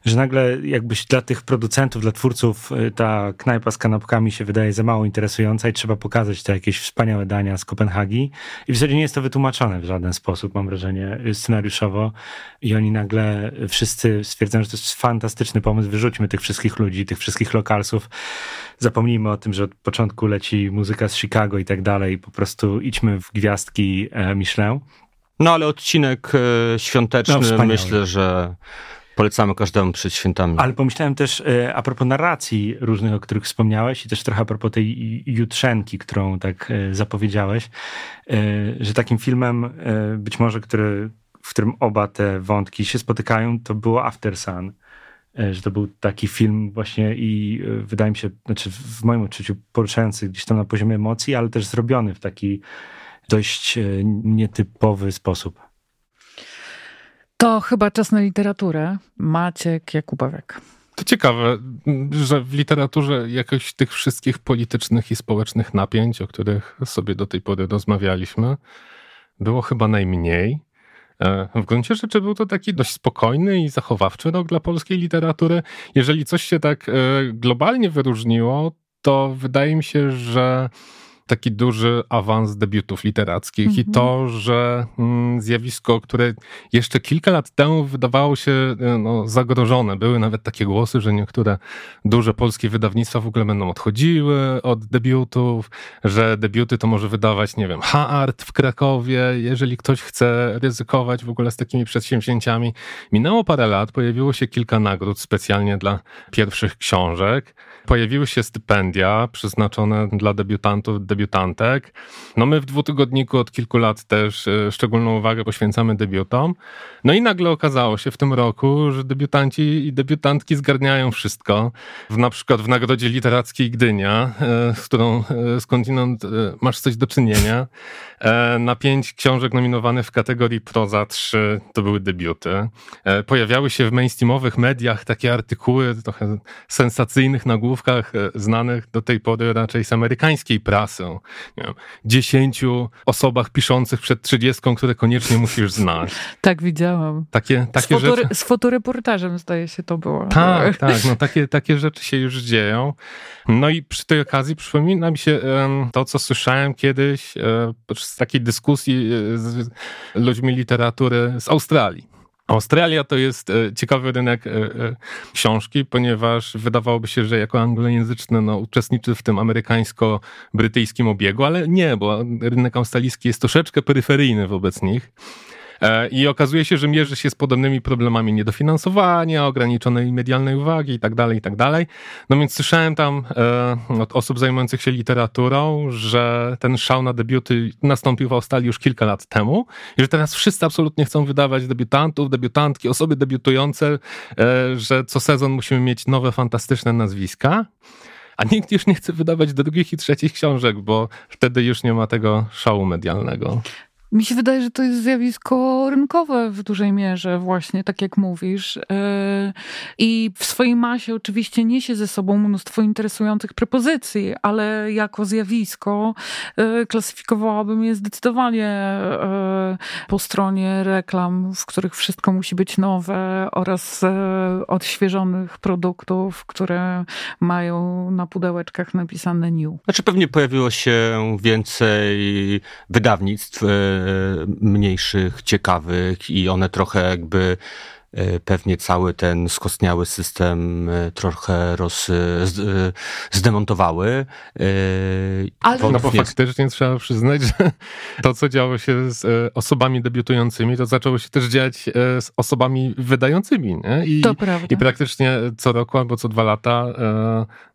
że nagle jakbyś dla tych producentów, dla twórców y, ta knajpa z kanapkami się wydaje za mało interesująca i trzeba pokazać te jakieś wspaniałe dania z Kopenhagi. I w zasadzie nie jest to wytłumaczone w żaden sposób, mam wrażenie, y, scenariuszowo. I oni nagle wszyscy stwierdzają, że to jest fantastyczny pomysł, wyrzućmy tych wszystkich ludzi, tych wszystkich lokalsów. Zapomnijmy o tym, że od początku leci muzyka z Chicago i tak dalej. Po prostu idźmy w gwiazdki e, Michelin. No ale odcinek e, świąteczny no, myślę, że polecamy każdemu przed świętami. Ale pomyślałem też e, a propos narracji różnych, o których wspomniałeś i też trochę a propos tej jutrzenki, którą tak e, zapowiedziałeś, że takim filmem być może, który, w którym oba te wątki się spotykają, to było After Sun że to był taki film właśnie i wydaje mi się, znaczy w moim odczuciu poruszający gdzieś tam na poziomie emocji, ale też zrobiony w taki dość e, nietypowy sposób. To chyba czas na literaturę. Maciek Jakubowek. To ciekawe, że w literaturze jakoś tych wszystkich politycznych i społecznych napięć, o których sobie do tej pory rozmawialiśmy, było chyba najmniej. E, w gruncie rzeczy był to taki dość spokojny i zachowawczy rok dla polskiej literatury. Jeżeli coś się tak e, globalnie wyróżniło, to wydaje mi się, że taki duży awans debiutów literackich mm -hmm. i mhm. to, że mm, zjawisko, które jeszcze kilka lat temu wydawało się e, no, zagrożone, były nawet takie głosy, że niektóre duże polskie wydawnictwa w ogóle będą odchodziły od debiutów, że debiuty to może wydawać, nie wiem, Haart w Krakowie, jeżeli ktoś chce ryzykować w ogóle z takimi przedsięwzięciami. Minęło parę lat, pojawiło się kilka nagród specjalnie dla pierwszych książek. Pojawiły się stypendia przeznaczone dla debiutantów, debiutantek. No my w dwutygodniku od kilku lat też e, szczególną uwagę poświęcamy debiutom. No i nagle okazało się w tym roku, że debiutanci i debiutantki zgarniają wszystko. W, na przykład w Nagrodzie Literackiej Gdynia, e, z którą e, skądinąd masz coś do czynienia. Na pięć książek nominowanych w kategorii proza, trzy to były debiuty. Pojawiały się w mainstreamowych mediach takie artykuły trochę sensacyjnych nagłówkach znanych do tej pory raczej z amerykańskiej prasy. Nie wiem, dziesięciu osobach piszących przed trzydziestką, które koniecznie musisz znać. Tak, widziałam. Takie, takie z, fotory, rzeczy... z fotoreportażem zdaje się to było. Tak, tak, no takie, takie rzeczy się już dzieją. No i przy tej okazji przypomina mi się to, co słyszałem kiedyś um, z takiej dyskusji e, z ludźmi literatury z Australii. Australia to jest e, ciekawy rynek e, e, książki, ponieważ wydawałoby się, że jako anglojęzyczny no, uczestniczy w tym amerykańsko-brytyjskim obiegu, ale nie, bo rynek australijski jest troszeczkę peryferyjny wobec nich. E, I okazuje się, że mierzy się z podobnymi problemami niedofinansowania, ograniczonej medialnej uwagi itd., tak itd. Tak no więc słyszałem tam e, od osób zajmujących się literaturą, że ten szał na debiuty nastąpił w Australii już kilka lat temu i że teraz wszyscy absolutnie chcą wydawać debiutantów, debiutantki, osoby debiutujące, e, że co sezon musimy mieć nowe, fantastyczne nazwiska. A nikt już nie chce wydawać drugich i trzecich książek, bo wtedy już nie ma tego szału medialnego. Mi się wydaje, że to jest zjawisko rynkowe w dużej mierze, właśnie tak jak mówisz. E, I w swojej masie oczywiście niesie ze sobą mnóstwo interesujących propozycji, ale jako zjawisko e, klasyfikowałabym je zdecydowanie e, po stronie reklam, w których wszystko musi być nowe oraz odświeżonych produktów, które mają na pudełeczkach napisane new. Znaczy pewnie pojawiło się więcej wydawnictw mniejszych, ciekawych i one trochę jakby pewnie cały ten skostniały system e, trochę roz, e, zdemontowały. Ale... No bo faktycznie trzeba przyznać, że to, co działo się z osobami debiutującymi, to zaczęło się też dziać z osobami wydającymi. Nie? I, to prawda. I praktycznie co roku albo co dwa lata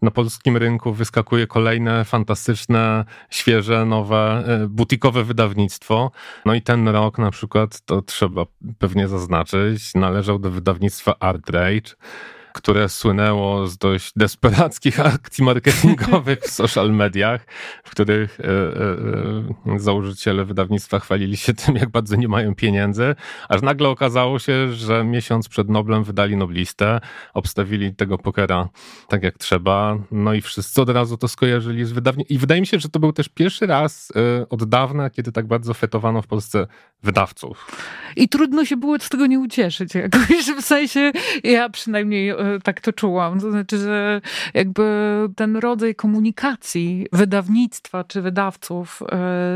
na polskim rynku wyskakuje kolejne fantastyczne, świeże, nowe, butikowe wydawnictwo. No i ten rok na przykład, to trzeba pewnie zaznaczyć, należy należał do wydawnictwa Art Rage. Które słynęło z dość desperackich akcji marketingowych w social mediach, w których e, e, założyciele wydawnictwa chwalili się tym, jak bardzo nie mają pieniędzy, aż nagle okazało się, że miesiąc przed Noblem wydali Noblistę, obstawili tego pokera tak jak trzeba, no i wszyscy od razu to skojarzyli z wydawnictwem. I wydaje mi się, że to był też pierwszy raz od dawna, kiedy tak bardzo fetowano w Polsce wydawców. I trudno się było z tego nie ucieszyć. Jakoś w sensie, ja przynajmniej e, tak to czułam. To znaczy, że jakby ten rodzaj komunikacji wydawnictwa czy wydawców e,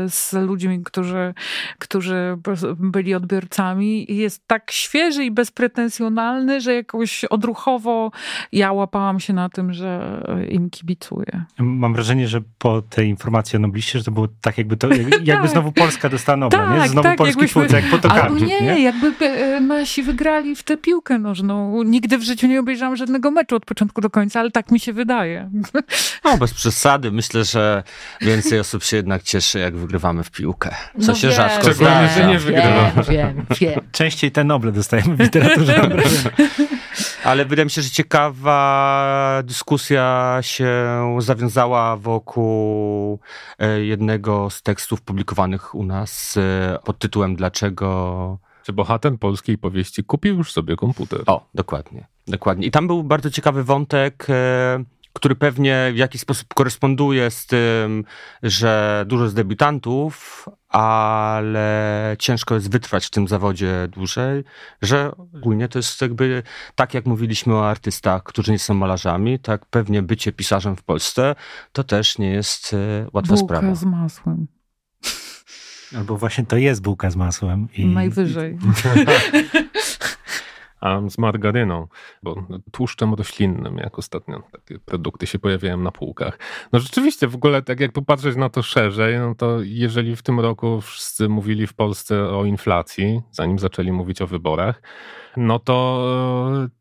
z ludźmi, którzy, którzy byli odbiorcami jest tak świeży i bezpretensjonalny, że jakoś odruchowo ja łapałam się na tym, że im kibicuję. Mam wrażenie, że po tej informacji o Nobliście, że to było tak jakby to, jakby znowu Polska dostała Nobla, tak, nie? Znowu tak, polski jakbyśmy, twórca, jak po Albo nie, nie, jakby e, nasi wygrali w tę piłkę nożną. Nigdy w życiu nie obejrzałam żadnego meczu od początku do końca, ale tak mi się wydaje. No, bez przesady. Myślę, że więcej osób się jednak cieszy, jak wygrywamy w piłkę. Co no się wiem, rzadko zdarza. że nie wygrywamy. Wiem, wiem, Częściej te Noble dostajemy w literaturze. Ale wydaje mi się, że ciekawa dyskusja się zawiązała wokół e, jednego z tekstów publikowanych u nas e, pod tytułem Dlaczego czy bohater polskiej powieści kupił już sobie komputer? O, dokładnie. Dokładnie. I tam był bardzo ciekawy wątek, e, który pewnie w jakiś sposób koresponduje z tym, że dużo z debiutantów, ale ciężko jest wytrwać w tym zawodzie dłużej, że ogólnie to jest jakby tak jak mówiliśmy o artystach, którzy nie są malarzami, tak pewnie bycie pisarzem w Polsce to też nie jest e, łatwa Bułka sprawa. z masłem. Albo właśnie to jest bułka z masłem. I... Najwyżej. A z margaryną, bo tłuszczem roślinnym, jak ostatnio takie produkty się pojawiają na półkach. No rzeczywiście, w ogóle tak jak popatrzeć na to szerzej, no to jeżeli w tym roku wszyscy mówili w Polsce o inflacji, zanim zaczęli mówić o wyborach, no to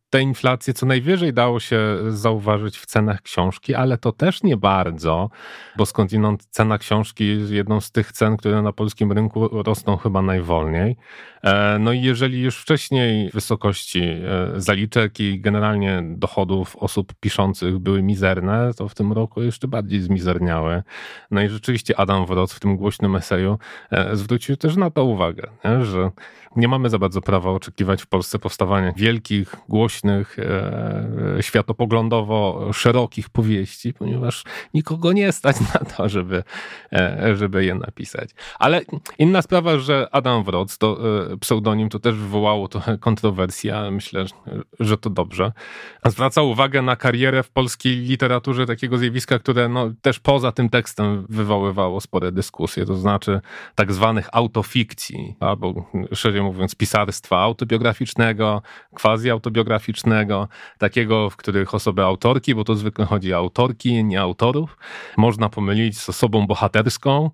tę inflację co najwyżej dało się zauważyć w cenach książki, ale to też nie bardzo, bo skądinąd cena książki jest jedną z tych cen, które na polskim rynku rosną chyba najwolniej. E, no i jeżeli już wcześniej wysokości e, zaliczek i generalnie dochodów osób piszących były mizerne, to w tym roku jeszcze bardziej zmizerniały. No i rzeczywiście Adam Wroc w tym głośnym eseju e, zwrócił też na to uwagę, że nie mamy za bardzo prawa oczekiwać w Polsce powstawania wielkich, głośnych, światopoglądowo szerokich powieści, ponieważ nikogo nie stać na to, żeby, żeby je napisać. Ale inna sprawa, że Adam Wroc to pseudonim, to też wywołało trochę kontrowersji, ale myślę, że to dobrze. Zwraca uwagę na karierę w polskiej literaturze takiego zjawiska, które no, też poza tym tekstem wywoływało spore dyskusje, to znaczy tak zwanych autofikcji, albo szerzej mówiąc pisarstwa autobiograficznego, quasi-autobiograficznego, takiego, w których osoby autorki, bo to zwykle chodzi o autorki, nie autorów, można pomylić z osobą bohaterską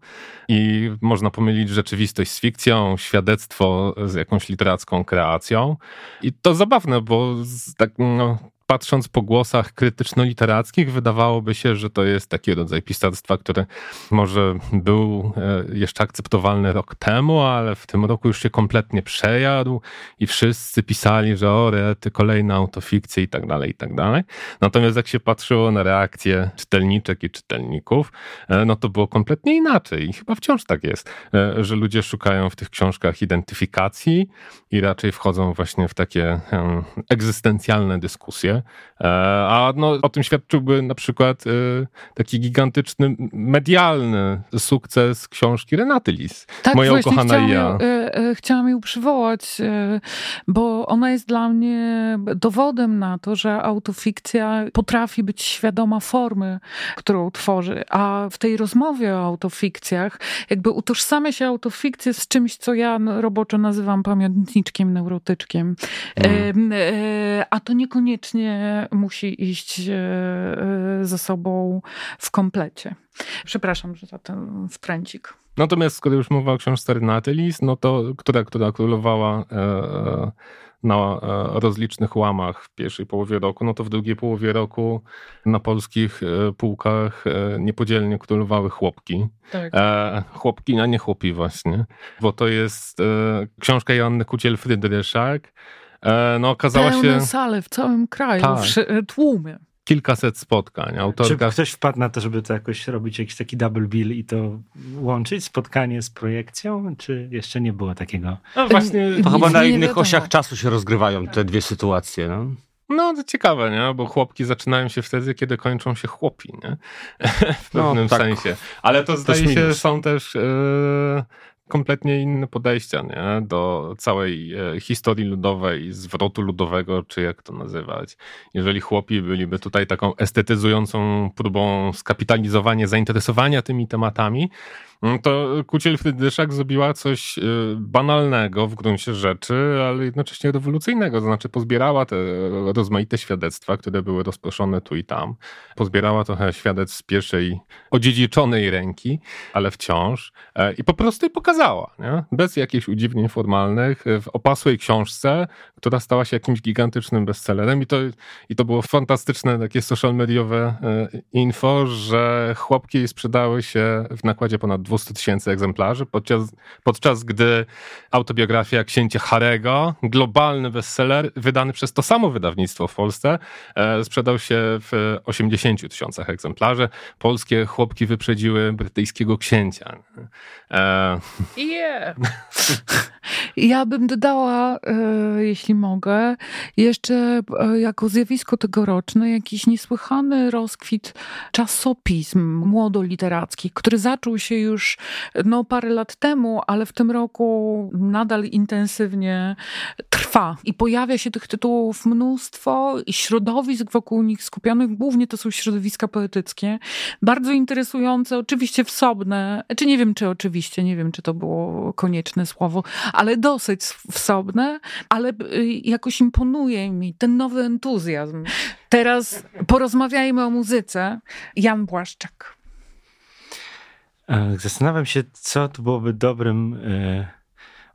i można pomylić rzeczywistość z fikcją, świadectwo z jakąś literacką kreacją. I to zabawne, bo tak, no, patrząc po głosach krytyczno-literackich, wydawałoby się, że to jest taki rodzaj pisarstwa, który może był e, jeszcze akceptowalny rok temu, ale w tym roku już się kompletnie przejadł i wszyscy pisali, że o rety, kolejne autofikcje i tak dalej, i tak dalej. Natomiast jak się patrzyło na reakcje czytelniczek i czytelników, e, no to było kompletnie inaczej i chyba wciąż tak jest, e, że ludzie szukają w tych książkach identyfikacji i raczej wchodzą właśnie w takie egzystencjalne dyskusje. E, a no, o tym świadczyłby na przykład e, taki gigantyczny medialny sukces książki Renaty Lis. Tak, Moja ukochana chciałam, ja. Ją, e, chciałam ją przywołać, bo ona jest dla mnie dowodem na to, że autofikcja potrafi być świadoma formy, którą tworzy. A w tej rozmowie o autofikcjach jakby utożsamia się autofikcję z czymś, co ja roboczo nazywam pamiętniczkiem, neurotyczkiem. Mm. A to niekoniecznie musi iść e, e, ze sobą w komplecie. Przepraszam że za ten wtręcik. Natomiast skoro już mowa o książce Renaty Lis, no to która, która królowała e, na rozlicznych łamach w pierwszej połowie roku, no to w drugiej połowie roku na polskich półkach niepodzielnie królowały chłopki. Tak. chłopki, a nie chłopi właśnie, bo to jest książka Joanny Kuciel-Frydryszak, no okazała Pełne się... sale w całym kraju, tak. w tłumie kilkaset spotkań. Autorka... Czy ktoś wpadł na to, żeby to jakoś robić jakiś taki double bill i to łączyć, spotkanie z projekcją, czy jeszcze nie było takiego? No właśnie, to chyba na innych wiadomo. osiach czasu się rozgrywają te dwie sytuacje. No? No, to ciekawe, nie? Bo chłopki zaczynają się wtedy, kiedy kończą się chłopi, nie? w no, pewnym no, tak. sensie. Ale to zdaje się, są też... Yy kompletnie inne podejścia nie? do całej e, historii ludowej, zwrotu ludowego, czy jak to nazywać. Jeżeli chłopi byliby tutaj taką estetyzującą próbą skapitalizowania zainteresowania tymi tematami, to Kuciel Frydyszak zrobiła coś y, banalnego w gruncie rzeczy, ale jednocześnie rewolucyjnego. To znaczy pozbierała te rozmaite świadectwa, które były rozproszone tu i tam. Pozbierała trochę świadectw z pierwszej odziedziczonej ręki, ale wciąż. E, I po prostu je pokazała, nie? bez jakichś udziwnień formalnych, w opasłej książce, która stała się jakimś gigantycznym bestsellerem. I to, i to było fantastyczne takie social mediowe e, info, że chłopki sprzedały się w nakładzie ponad 200 tysięcy egzemplarzy, podczas, podczas gdy autobiografia księcia Harego, globalny bestseller, wydany przez to samo wydawnictwo w Polsce, e, sprzedał się w 80 tysiącach egzemplarzy. Polskie chłopki wyprzedziły brytyjskiego księcia. E... Yeah. Ja bym dodała, e, jeśli mogę, jeszcze e, jako zjawisko tegoroczne jakiś niesłychany rozkwit czasopism młodoliterackich, który zaczął się już no, parę lat temu, ale w tym roku nadal intensywnie trwa i pojawia się tych tytułów mnóstwo i środowisk wokół nich skupionych, głównie to są środowiska poetyckie, bardzo interesujące, oczywiście wsobne, czy nie wiem, czy oczywiście, nie wiem, czy to było konieczne słowo, ale dosyć wsobne, ale y, jakoś imponuje mi ten nowy entuzjazm. Teraz porozmawiajmy o muzyce. Jan Błaszczak. E, zastanawiam się, co tu byłoby dobrym e,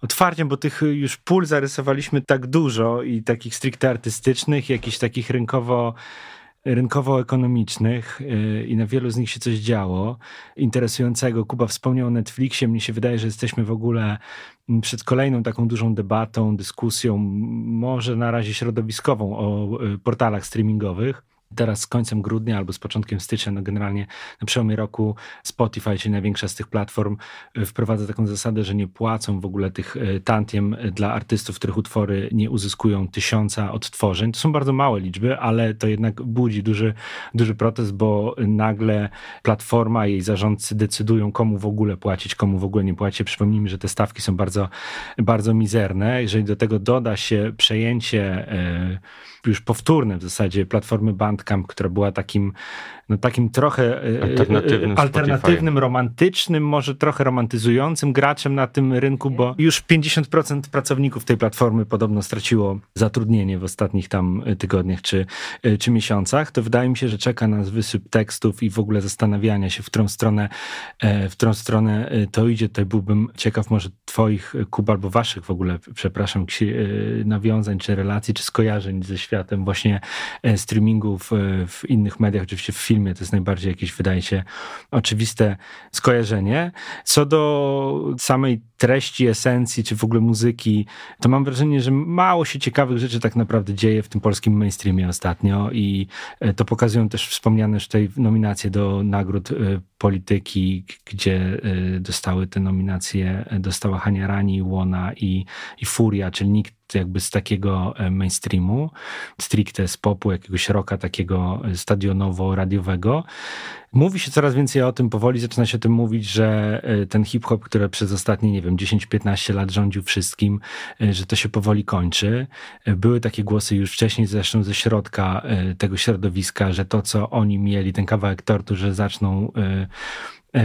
otwarciem, bo tych już pól zarysowaliśmy tak dużo i takich stricte artystycznych, jakichś takich rynkowo rynkowo-ekonomicznych y, i na wielu z nich się coś działo interesującego. Kuba wspomniał o Netflixie. Mnie się wydaje, że jesteśmy w ogóle przed kolejną taką dużą debatą, dyskusją, może na razie środowiskową o portalach streamingowych teraz z końcem grudnia albo z początkiem stycznia, no generalnie na przełomie roku Spotify, czyli największa z tych platform, e, wprowadza taką zasadę, że nie płacą w ogóle tych e, tantiem dla artystów, których utwory nie uzyskują tysiąca odtworzeń. To są bardzo małe liczby, ale to jednak budzi duży, duży protest, bo nagle platforma i jej zarządcy decydują, komu w ogóle płacić, komu w ogóle nie płacić. Przypomnijmy, że te stawki są bardzo, bardzo mizerne. Jeżeli do tego doda się przejęcie e, już powtórne w zasadzie platformy Bandcamp, która była takim takim trochę e, e, alternatywnym, alternatywnym romantycznym, może trochę romantyzującym graczem na tym rynku, bo już 50% pracowników tej platformy podobno straciło zatrudnienie w ostatnich tam e, tygodniach czy, czy miesiącach, to wydaje mi się, że czeka nas wysyp tekstów i w ogóle zastanawiania się, w którą stronę, w którą stronę to idzie. Tutaj byłbym ciekaw może twoich, Kuba, albo waszych w ogóle, przepraszam, nawiązań, czy relacji, czy skojarzeń ze światem właśnie streamingów w innych mediach, oczywiście w filmie, To jest najbardziej jakieś, wydaje się, oczywiste skojarzenie. Co do samej treści, esencji, czy w ogóle muzyki, to mam wrażenie, że mało się ciekawych rzeczy tak naprawdę dzieje w tym polskim mainstreamie ostatnio i e, to pokazują też wspomniane już tutaj nominacje do nagród e, polityki, gdzie e, dostały te nominacje, dostała Hania Rani, Łona i, i Furia, czyli nikt jakby z takiego mainstreamu, stricte z popu, jakiegoś roka takiego stadionowo-radiowego. Mówi się coraz więcej o tym, powoli zaczyna się o tym mówić, że e, ten hip-hop, który przez ostatnie, nie wiem, 10-15 lat rządził wszystkim, e, że to się powoli kończy. E, były takie głosy już wcześniej, zresztą ze środka tego środowiska, że to, co oni mieli, ten kawałek tortu, że zaczną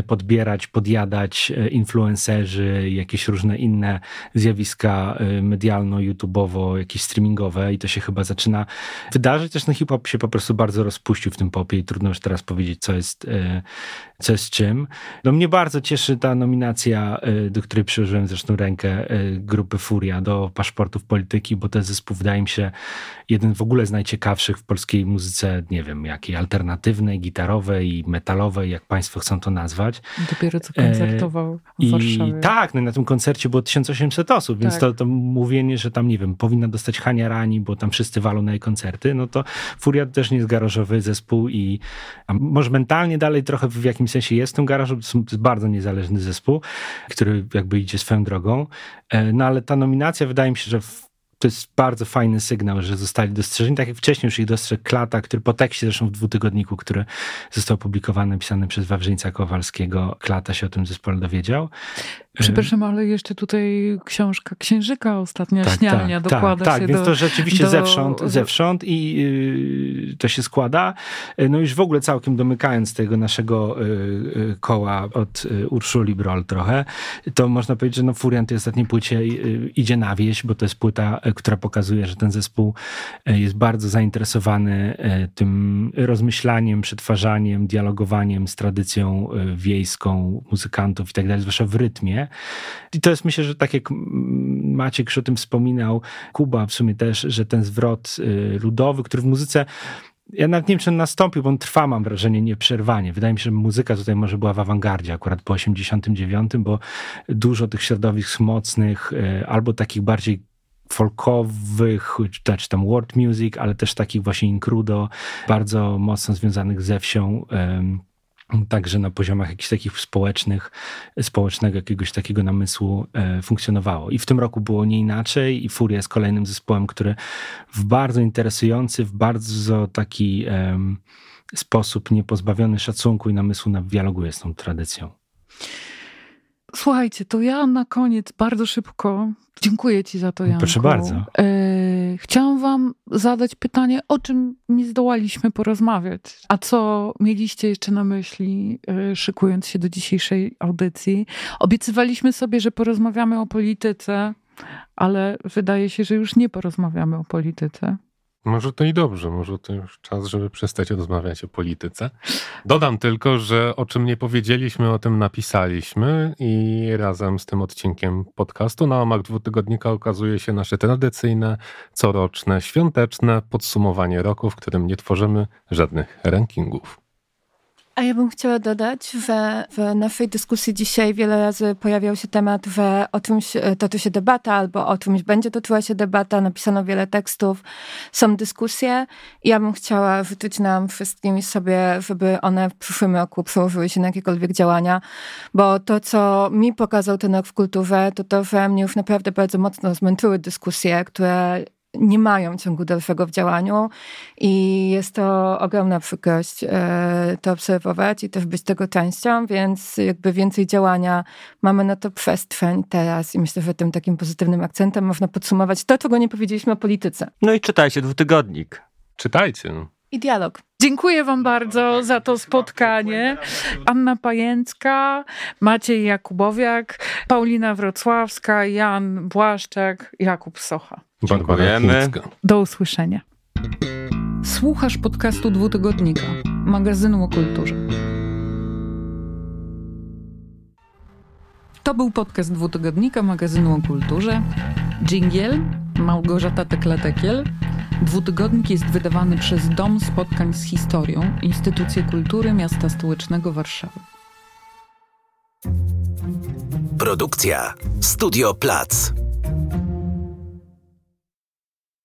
podbierać, podjadać e, influencerzy, jakieś różne inne zjawiska e, medialno-youtubowo, jakieś streamingowe i to się chyba zaczyna wydarzyć. Też ten hip-hop się po prostu bardzo rozpuścił w tym popie i trudno już teraz powiedzieć, co jest, co jest czym. No mnie bardzo cieszy ta nominacja, do której przyłożyłem zresztą rękę grupy Furia do paszportów polityki, bo ten zespół wydaje mi się jeden w ogóle z najciekawszych w polskiej muzyce, nie wiem, jakiej alternatywnej, gitarowej, metalowej, jak państwo chcą to nazwać nazwać. Dopiero co koncertował w I Warszawie. Tak, no na tym koncercie było 1800 osób, więc tak. to, to mówienie, że tam, nie wiem, powinna dostać Hania Rani, bo tam wszyscy walą na jej koncerty, no to Furia też nie jest garażowy zespół i może mentalnie dalej trochę w jakimś sensie jest tym garażem, to jest bardzo niezależny zespół, który jakby idzie swoją drogą, e, no ale ta nominacja wydaje mi się, że to jest bardzo fajny sygnał, że zostali dostrzeżeni. Tak jak wcześniej już ich dostrzegł Klata, który po tekście zresztą w dwutygodniku, który został opublikowany, pisany przez Wawrzyńca Kowalskiego, Klata się o tym zespole dowiedział. Przepraszam, ale jeszcze tutaj książka Księżyka, ostatnia tak, śniania, tak, dokłada tak, się tak, do... więc to rzeczywiście do... zewsząd, zewsząd i yy, to się składa. No już w ogóle całkiem domykając tego naszego yy, koła od yy, Urszuli Brol trochę, to można powiedzieć, że no Furian tej ostatniej płycie y, idzie na wieś, bo to jest płyta, y, która pokazuje, że ten zespół y, jest bardzo zainteresowany tym rozmyślaniem, przetwarzaniem, dialogowaniem z tradycją wiejską muzykantów i tak dalej, zwłaszcza w rytmie. I to jest myślę, że tak jak Maciek już o tym wspominał, Kuba w sumie też, że ten zwrot ludowy, który w muzyce ja nawet nie wiem, czy on nastąpił, bo on trwa, mam wrażenie, nieprzerwanie. Wydaje mi się, że muzyka tutaj może była w awangardzie akurat po 89, bo dużo tych środowisk mocnych, albo takich bardziej folkowych, czy tam world music, ale też takich właśnie incrudo, bardzo mocno związanych ze wsią, także na poziomach jakichś takich społecznych, społecznego jakiegoś takiego namysłu e, funkcjonowało. I w tym roku było nie inaczej i Furia jest kolejnym zespołem, który w bardzo interesujący, w bardzo taki sposób niepozbawiony szacunku i namysłu dialoguje z tą tradycją. Słuchajcie, to ja na koniec bardzo szybko dziękuję Ci za to, Janku. Proszę bardzo. E, chciałam Wam zadać pytanie, o czym nie zdołaliśmy porozmawiać, a co mieliście jeszcze na myśli, e, szykując się do dzisiejszej audycji. Obiecywaliśmy sobie, że porozmawiamy o polityce, ale wydaje się, że już nie porozmawiamy o polityce. Może to i dobrze, może to już czas, żeby przestać rozmawiać o polityce. Dodam tylko, że o czym nie powiedzieliśmy, o tym napisaliśmy i razem z tym odcinkiem podcastu na łamach dwutygodnika okazuje się nasze tradycyjne, coroczne, świąteczne podsumowanie roku, w którym nie tworzymy żadnych rankingów. A ja bym chciała dodać, że w naszej dyskusji dzisiaj wiele razy pojawiał się temat, że o czymś e, toczy się debata, albo o czymś będzie toczyła się debata, napisano wiele tekstów, są dyskusje. Ja bym chciała życzyć nam wszystkim sobie, żeby one w przyszłym roku przełożyły się na jakiekolwiek działania, bo to, co mi pokazał ten rok w kulturze, to to, że mnie już naprawdę bardzo mocno zmęczyły dyskusje, które nie mają ciągu dalszego w działaniu i jest to ogromna przykrość e, to obserwować i też być tego częścią, więc jakby więcej działania mamy na to przestrzeń teraz i myślę, że tym takim pozytywnym akcentem można podsumować to, czego nie powiedzieliśmy o polityce. No i czytajcie dwutygodnik. Czytajcie. I dialog. Dziękuję Wam bardzo za to spotkanie. Anna Pajęcka, Maciej Jakubowiak, Paulina Wrocławska, Jan Błaszczak, Jakub Socha. Dziękujemy. Do usłyszenia. Słuchasz podcastu Dwutygodnika, magazynu o kulturze. To był podcast Dwutygodnika, magazynu o kulturze. Dżingiel, Małgorzata Tekla-Tekiel. Dwutygodnik jest wydawany przez Dom Spotkań z Historią, Instytucję Kultury Miasta Stołecznego Warszawy. Produkcja Studio Plac.